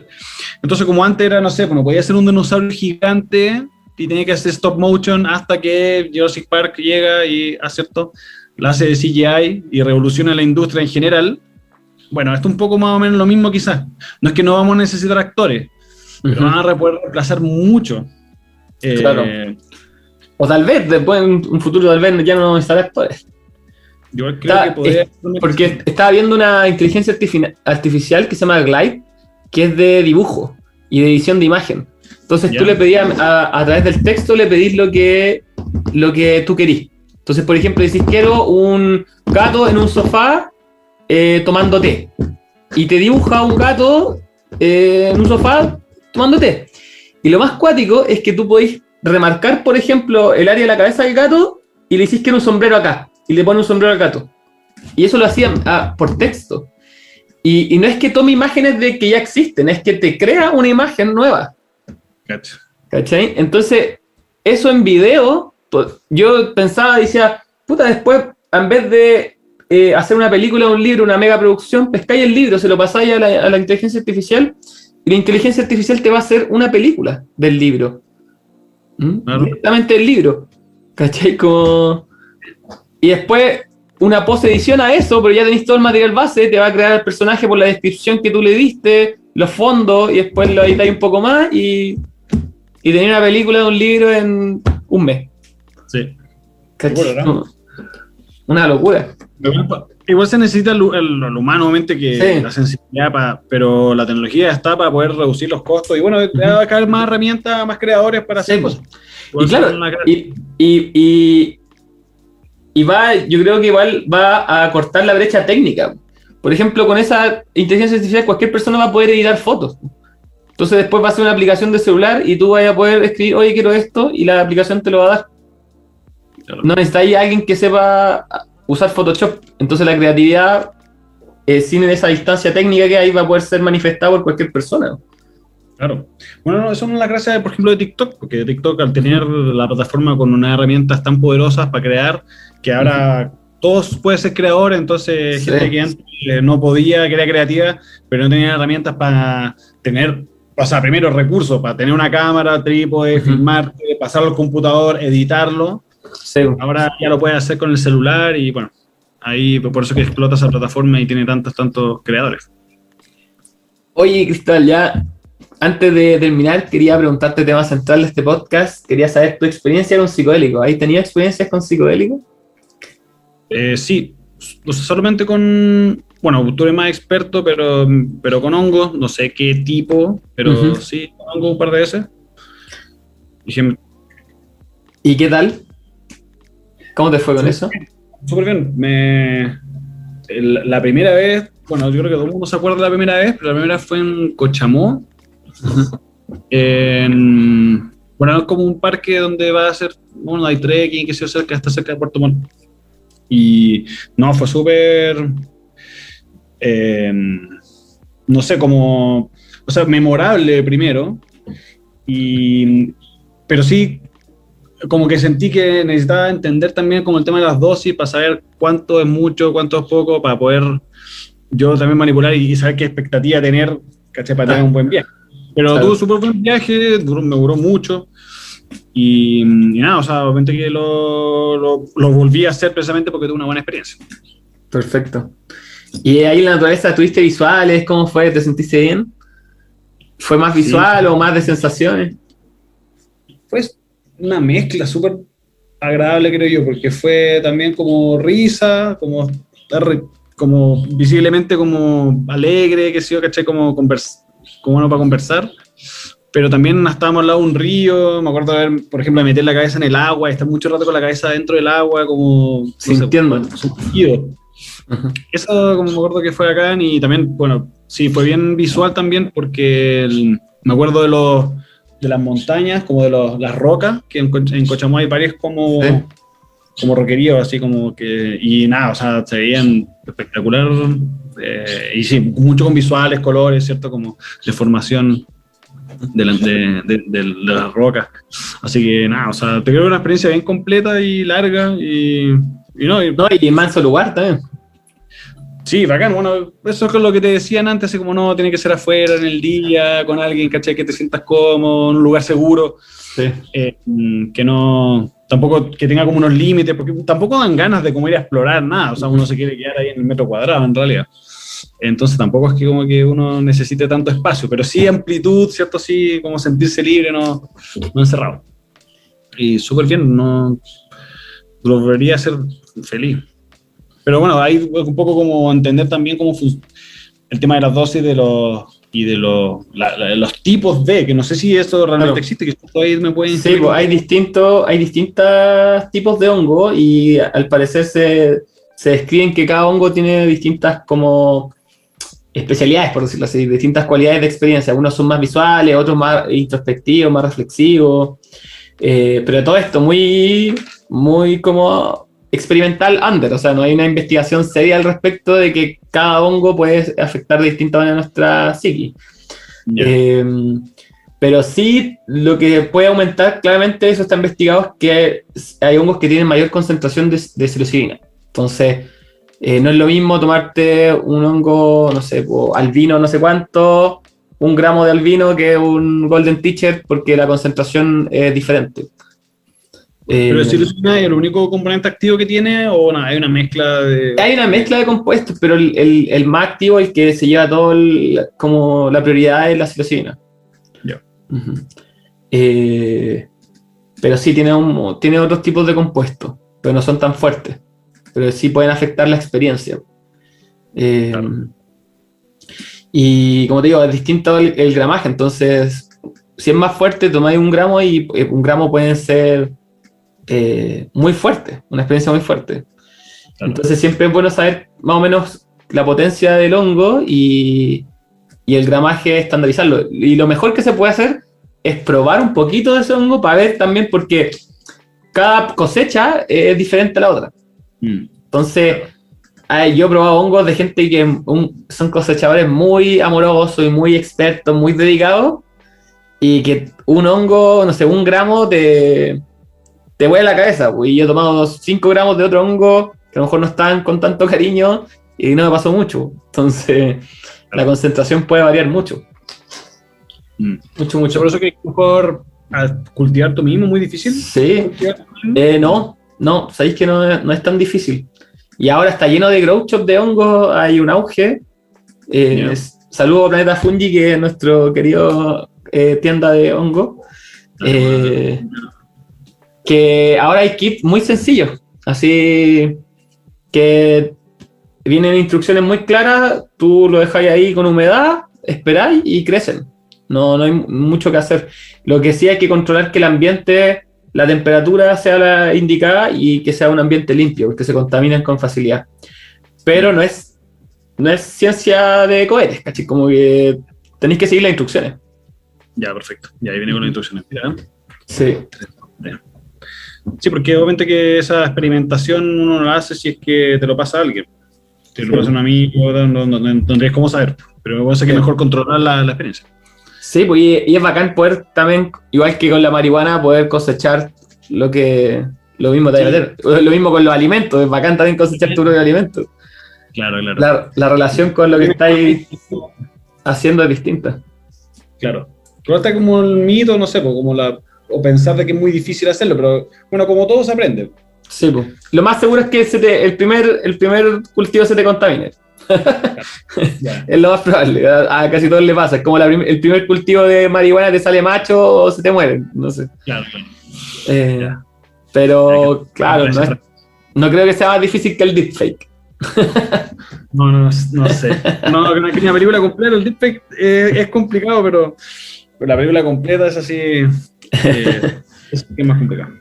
entonces, como antes era, no sé, como podía ser un dinosaurio gigante y tenía que hacer stop motion hasta que Jurassic Park llega y hace esto, la hace de CGI y revoluciona la industria en general. Bueno, esto es un poco más o menos lo mismo quizás. No es que no vamos a necesitar actores, pero Ujú. van a poder reemplazar mucho. Eh, Claro. O tal vez, después en un futuro tal vez ya no estará actores. Yo creo Está- que podría... Porque estaba viendo una inteligencia artifi- artificial que se llama Glide, que es de dibujo y de edición de imagen. Entonces tú le pedías, a, a través del texto, le pedís lo que, lo que tú querís. Entonces, por ejemplo, decís, quiero un gato en un sofá eh, tomando té. Y te dibuja un gato eh, en un sofá tomando té. Y lo más cuático es que tú podéis remarcar, por ejemplo, el área de la cabeza del gato y le decís que era un sombrero acá. Y le pones un sombrero al gato. Y eso lo hacían ah, por texto. Y, y no es que tome imágenes de que ya existen, es que te crea una imagen nueva. ¿Cachai? Entonces, eso en video, yo pensaba, decía, puta, después, en vez de eh, hacer una película, un libro, una mega producción, pescáis el libro, se lo pasáis a la, a la inteligencia artificial, y la inteligencia artificial te va a hacer una película del libro. ¿Mm? Claro. Directamente el libro. ¿Cachai? Como... Y después una post-edición a eso, pero ya tenéis todo el material base, te va a crear el personaje por la descripción que tú le diste, los fondos, y después lo editáis un poco más y, y tenéis una película de un libro en un mes. Sí. ¿Cachai? Una locura. Igual, se necesita el, el- el humano, obviamente, que Sí. la sensibilidad, pa- pero la tecnología está para poder reducir los costos. Y bueno, va a caer más herramientas, más creadores para hacer Sí, cosas. Y claro, una y, y, y, y va, yo creo que igual va a cortar la brecha técnica. Por ejemplo, con esa inteligencia artificial cualquier persona va a poder editar fotos. Entonces después va a ser una aplicación de celular y tú vas a poder escribir, oye, quiero esto, y la aplicación te lo va a dar. Claro. No necesitáis a alguien que sepa usar Photoshop. Entonces la creatividad, eh, sin esa distancia técnica que hay, va a poder ser manifestada por cualquier persona. Claro. Bueno, no, eso no es la gracia, por ejemplo, de TikTok, porque TikTok, al tener la plataforma con unas herramientas tan poderosas para crear, que ahora todos pueden ser creadores, entonces Sí. gente que antes eh, no podía, que era creativa, pero no tenía herramientas para tener, o sea, primero recursos, para tener una cámara, trípode, Ujú. filmarte, pasarlo al computador, editarlo. Sí. Ahora ya lo puedes hacer con el celular y bueno, ahí por eso que explota esa plataforma y tiene tantos, tantos creadores. Oye, Cristal, ya antes de terminar, quería preguntarte el tema central de este podcast. Quería saber tu experiencia con psicodélicos. ¿Has tenido experiencias con psicodélicos? Eh, sí, o sea, solamente con, bueno, tú eres más experto, pero, pero con hongos, no sé qué tipo, pero sí, con hongos un par de veces. Dije, ¿Y qué tal? ¿Cómo te fue con eso? Súper bien. Me, la primera vez, bueno, yo creo que todo el mundo se acuerda de la primera vez, pero la primera fue en Cochamó. en, bueno, es como un parque donde va a hacer, bueno, hay trekking, que se cerca, está cerca de Puerto Montt. Y no, fue súper, eh, no sé, como, o sea, memorable primero. Y, pero sí, como que sentí que necesitaba entender también como el tema de las dosis para saber cuánto es mucho, cuánto es poco, para poder yo también manipular y saber qué expectativa tener, ¿caché? Para tener un buen viaje. Pero tuvo tuve súper buen viaje, me duró mucho. Y, nada, o sea, obviamente que lo, lo, volví a hacer precisamente porque tuve una buena experiencia. Perfecto. ¿Y ahí en la naturaleza tuviste visuales? ¿Cómo fue? ¿Te sentiste bien? ¿Fue más visual o más de sensaciones? Pues una mezcla súper agradable, creo yo, porque fue también como risa, como como visiblemente como alegre, que sé yo, caché, como, convers como uno para conversar. Pero también estábamos al lado de un río, me acuerdo de ver, por ejemplo, de meter la cabeza en el agua, estar mucho rato con la cabeza dentro del agua, como... Sintiendo. Eso, como me acuerdo que fue acá, y también, bueno, sí, fue bien visual también, porque me acuerdo de los de las montañas, como de los, las rocas, que en, en Cochamó hay varias como, como roqueríos, así como que, y nada, o sea, se veían espectacular, eh, y sí, mucho con visuales, colores, ¿cierto? Como de formación de, de, de, las rocas. Así que nada, o sea, te creo una experiencia bien completa y larga y, y no. Y, no, y manso lugar también. Sí, bacán. Bueno, eso es lo que te decían antes, así como no, tiene que ser afuera en el día, con alguien, ¿cachai? Que te sientas cómodo, en un lugar seguro. Sí. Eh, que no, tampoco que tenga como unos límites, porque tampoco dan ganas de como ir a explorar nada. O sea, uno se quiere quedar ahí en el metro cuadrado, en realidad. Entonces tampoco es que como que uno necesite tanto espacio, pero sí amplitud, ¿cierto? Sí, como sentirse libre, no, no encerrado. Y súper bien, no lo debería ser feliz. Pero bueno, hay un poco como entender también cómo el tema de las dosis de los y de los, los tipos de, que no sé si eso realmente existe, que ahí me pueden Sí, pues hay distintos, hay distintos tipos de hongo y al parecer se, se describen que cada hongo tiene distintas como especialidades, por decirlo así, distintas cualidades de experiencia. Unos son más visuales, otros más introspectivos, más reflexivos. Eh, pero todo esto muy, muy como experimental under, o sea, no hay una investigación seria al respecto de que cada hongo puede afectar de distinta manera nuestra psiqui. Em, pero sí, lo que puede aumentar, claramente eso está investigado, es que hay hongos que tienen mayor concentración de, de psilocibina. Entonces, eh, no es lo mismo tomarte un hongo, no sé, albino, no sé cuánto, un gramo de albino que un golden teacher, porque la concentración es diferente. ¿Pero eh, psilocibina es el único componente activo que tiene o no, hay una mezcla de...? Hay una mezcla de compuestos, pero el, el, más activo, el que se lleva todo como la prioridad es la psilocibina. Ya. Eh, pero sí, tiene, un, tiene otros tipos de compuestos, pero no son tan fuertes pero sí pueden afectar la experiencia. Eh, y como te digo, es distinto el, gramaje, entonces, si es más fuerte, tomáis un gramo y eh, un gramo puede ser eh, muy fuerte, una experiencia muy fuerte. Entonces, siempre es bueno saber más o menos la potencia del hongo y, y el gramaje estandarizarlo. Y lo mejor que se puede hacer es probar un poquito de ese hongo para ver también, porque cada cosecha es diferente a la otra. Mm. Entonces, yo he probado hongos de gente que son cosechadores muy amorosos y muy expertos, muy dedicados, y que un hongo, no sé, un gramo te, te vuela la cabeza. Pues, y yo he tomado 5 gramos de otro hongo que a lo mejor no están con tanto cariño y no me pasó mucho. Entonces, la concentración puede variar mucho. Mm. Mucho, mucho. Por eso que mejor cultivar tú mismo muy difícil. Sí. Eh, no, no, sabéis que no, es tan difícil. Y ahora está lleno de grow shop de hongos, hay un auge. Eh, saludo a Planeta Fungi, que es nuestro querido eh, tienda de hongos. Eh, que ahora hay kits muy sencillos, así que vienen instrucciones muy claras, tú lo dejáis ahí con humedad, esperáis y crecen. No, no hay mucho que hacer. Lo que sí hay que controlar que el ambiente la temperatura sea la indicada y que sea un ambiente limpio, porque se contaminan con facilidad. Pero no es, no es ciencia de cohetes, ¿cachai? Como que tenéis que seguir las instrucciones. Ya, perfecto. Ya ahí viene con las instrucciones. Mira. Sí. Sí, porque obviamente que esa experimentación uno no la hace si es que te lo pasa a alguien. Si te lo pasa a un amigo, no, no, no, tendrías cómo saber. Pero me parece que es mejor controlar la, la experiencia. Sí, pues y, y es bacán poder también, igual que con la marihuana, poder cosechar lo que lo mismo Sí. Lo mismo con los alimentos, es bacán también cosechar tu propio alimento. Claro, claro. La, la relación con lo que estáis haciendo es distinta. Claro. Pero está como el mito, no sé, pues, como la, o pensar de que es muy difícil hacerlo, pero bueno, como todo se aprende. Sí, pues. Lo más seguro es que se te- el, primer, el primer cultivo se te contamine. Ya. Es lo más probable. A, a casi todos le pasa. Es como la prim- el primer cultivo de marihuana te sale macho o se te muere. No sé. Claro. Eh, pero, claro, no, es- no creo que sea más difícil que el deepfake. No, no, no sé. No, que una, que una película completa, el deepfake eh, es complicado, pero, pero la película completa es así. Eh, es, es más complicado.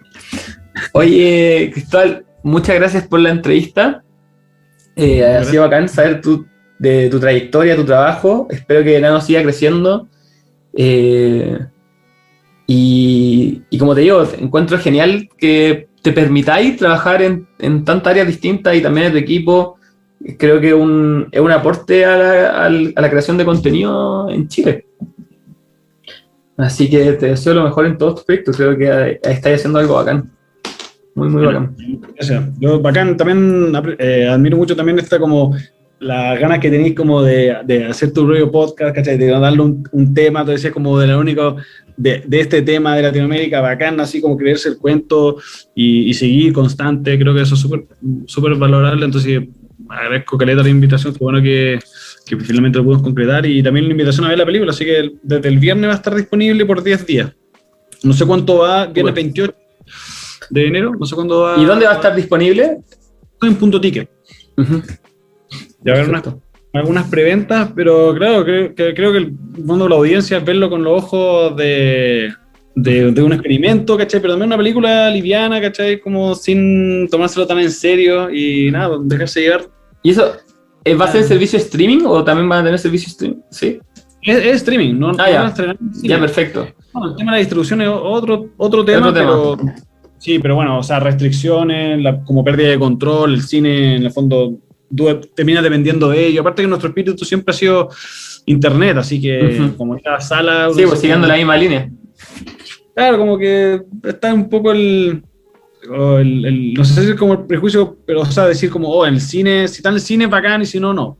Oye, Cristóbal, muchas gracias por la entrevista. Eh, ha sido bacán saber tu, de tu trayectoria, tu trabajo. Espero que Nano siga creciendo. Eh, y, y como te digo, encuentro genial que te permitáis trabajar en, en tantas áreas distintas y también en tu equipo. Creo que un- es un aporte a la, a la creación de contenido en Chile. Así que te deseo lo mejor en todos tus proyectos. Creo que estáis haciendo algo bacán. Muy, muy bacán. Gracias. Yo, bacán, también eh, admiro mucho también esta como las ganas que tenéis como de, de hacer tu propio podcast, ¿cachai? De darle un, un tema, tú decías como de lo único de, de este tema de Latinoamérica, bacán, así como creerse el cuento y, y seguir constante, creo que eso es súper súper valorable, entonces agradezco Caleta la invitación, qué bueno que, que finalmente lo pudimos concretar y también la invitación a ver la película, así que desde el viernes va a estar disponible por 10 días. No sé cuánto va, viernes 28 de enero, no sé cuándo va. ¿Y dónde va a estar disponible? En punto ticket. Ya haber unas, algunas preventas, pero claro, creo que, creo que el mundo de la audiencia es verlo con los ojos de, de, de un experimento, ¿cachai? Pero también una película liviana, ¿cachai? Como sin tomárselo tan en serio y nada, dejarse llevar. ¿Y eso va a ser servicio streaming o también van a tener servicio streaming? Sí. Es, es streaming, no, no Ah, ya. van a estrenar en cine. Ya, perfecto. Bueno, el tema de la distribución es otro, otro tema, Otro tema. pero sí, pero bueno, o sea, restricciones, la- como pérdida de control, el cine en el fondo termina dependiendo de ello. Aparte que nuestro espíritu siempre ha sido internet, así que Ujú. como esta sala... Sí, pues siguiendo la misma línea. Claro, como que está un poco el, o el- el- no sé si es como el prejuicio, pero o sea, decir como, oh, en el cine, si está en el cine, bacán, y si no, no.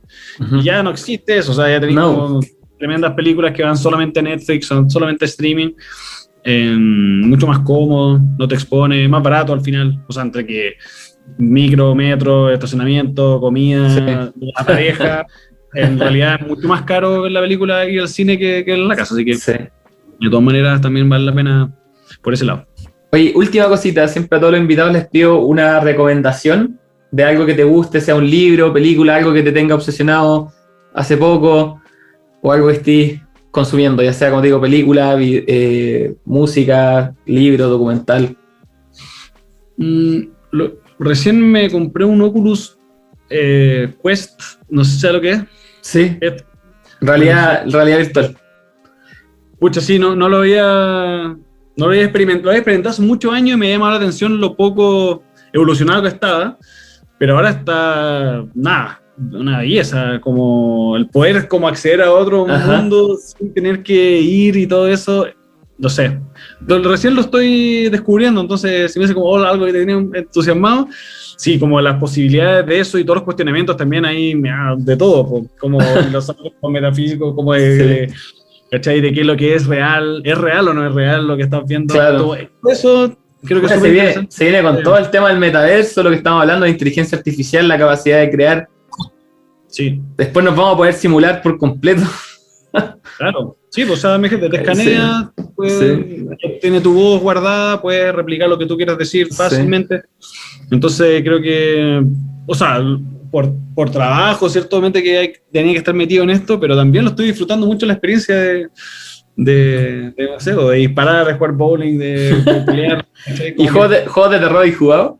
Y ya no existe eso, o sea, ya No. como tremendas películas que van solamente a Netflix, son solamente streaming, eh, mucho más cómodo, no te expone, más barato al final, o sea, entre que micro, metro, estacionamiento, comida, la pareja, en realidad es mucho más caro ver la película ir al cine que, que en la casa, así que Sí. de todas maneras también vale la pena por ese lado. Oye, última cosita, siempre a todos los invitados les pido una recomendación de algo que te guste, sea un libro, película, algo que te tenga obsesionado hace poco, o algo que estés consumiendo, ya sea, como te digo, película, eh, música, libro, documental. Mm, lo- recién me compré un Oculus eh, Quest, no sé si sabes lo que es. Sí, Es- realidad, realidad virtual. Pucha, sí, no, no lo había. No lo había experimentado. Lo había experimentado hace muchos años y me llamaba la atención lo poco evolucionado que estaba. Pero ahora está. Nada, una belleza. Como el poder como acceder a otro Ajá. mundo sin tener que ir y todo eso. No sé. Recién lo estoy descubriendo, entonces si me hace como oh, algo que te tenía entusiasmado. Sí, como las posibilidades de eso y todos los cuestionamientos también ahí, de todo, como los metafísicos, como de, ¿cachai? De qué es lo que es real, ¿es real o no es real lo que estás viendo? Claro. Eso creo que se, viene, se viene con todo el tema del metaverso, lo que estamos hablando de inteligencia artificial, la capacidad de crear. Sí, Después nos vamos a poder simular por completo. Claro. Sí, pues, o sea, imagínate, te escanea, puede- Sí. tiene tu voz guardada, puedes replicar lo que tú quieras decir Sí. fácilmente. Entonces creo que, o sea, por, por trabajo, ciertamente que hay, tenía que estar metido en esto, pero también lo estoy disfrutando mucho la experiencia de, de, de, no sé, de disparar, de jugar bowling, de, de pelear. ¿Y juegos de, juegos de terror y jugado?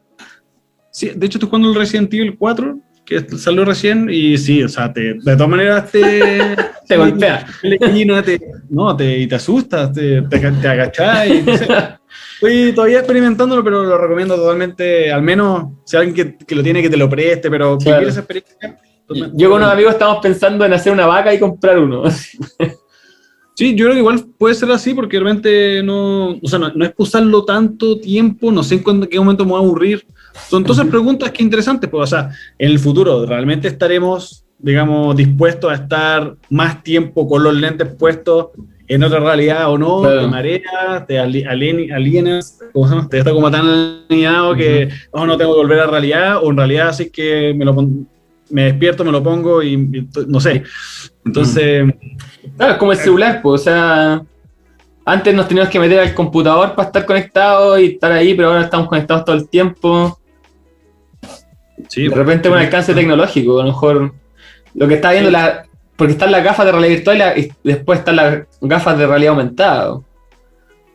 Sí, de hecho estoy jugando el Resident Evil 4, que salió recién, y sí, o sea, te, de todas maneras te... te golpea. Te, no, te, y te asustas, te, te, te agachás y no sé. Estoy todavía experimentándolo, pero lo recomiendo totalmente, al menos si alguien que, que lo tiene que te lo preste, pero Claro. que quiere esa experiencia. Yo con unos amigos estamos pensando en hacer una vaca y comprar uno. Sí, yo creo que igual puede ser así porque realmente no, o sea, no, no es usarlo tanto tiempo, no sé en cuándo- qué momento me voy a aburrir. Son entonces preguntas que interesantes, pues, o sea, en el futuro, ¿realmente estaremos, digamos, dispuestos a estar más tiempo con los lentes puestos en otra realidad o no? Claro. Te mareas, te ali- alien- alienas, ¿cómo se llama? Te está como tan alienado que oh, no tengo que volver a realidad, o en realidad así que me lo me despierto, me lo pongo y, y no sé. Entonces, Claro, es como el celular, pues, o sea, antes nos teníamos que meter al computador para estar conectados y estar ahí, pero ahora estamos conectados todo el tiempo. Sí, De repente un alcance tecnológico, a lo mejor lo que está viendo la. Porque están las gafas de realidad virtual y después están las gafas de realidad aumentada.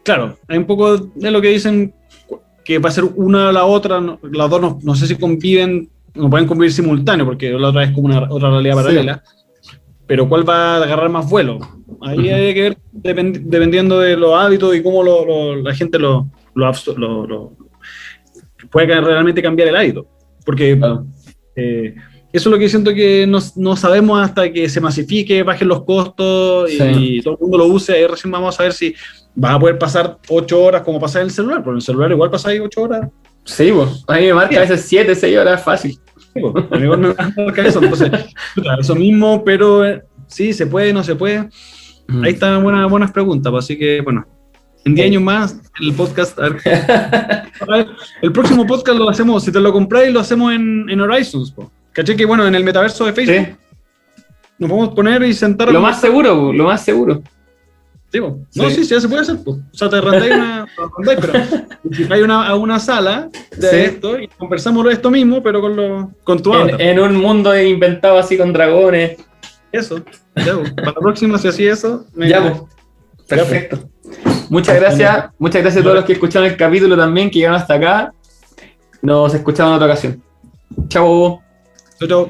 Claro, hay un poco de lo que dicen que va a ser una a la otra, no- las dos no, no sé si conviven, no pueden convivir simultáneo, porque la otra es como una otra realidad Sí. paralela, pero cuál va a agarrar más vuelo. Ahí hay que ver depend- dependiendo de los hábitos y cómo lo- lo- la gente lo, lo, puede realmente cambiar el hábito. Porque Claro. eh, eso es lo que siento que no, no sabemos hasta que se masifique, bajen los costos y, Sí. y todo el mundo lo use. Ahí recién vamos a saber si vas a poder pasar ocho horas como pasa en el celular. Porque en el celular igual pasa ahí ocho horas. Sí, pues. A mí me marca a veces 7, 6 horas fácil. Sí, pues, a mí igual me marca eso. Entonces, eso mismo, pero eh, sí, se puede, no se puede. Ahí están buenas, buenas preguntas. pues, así que, bueno, en 10 años más, el podcast. a ver. A ver, el próximo podcast lo hacemos, si te lo compráis, lo hacemos en, en Horizons. po. ¿Caché que, bueno, en el metaverso de Facebook Sí. nos podemos poner y sentar. Lo más seguro, po, lo más seguro. Sí, po. No, Sí. sí, sí, ya se puede hacer. po. O sea, te arrendáis una. te arrendáis, pero si a una, a una sala de Sí. esto y conversamos de esto mismo, pero con, lo, con tu. En, en un mundo inventado así con dragones. Eso. Ya. Para la próxima, si así eso. me- Ya. Perfecto. Muchas gracias. Muchas gracias a todos los que escucharon el capítulo también, que llegaron hasta acá. Nos escuchamos en otra ocasión. Chao. Chau, chau.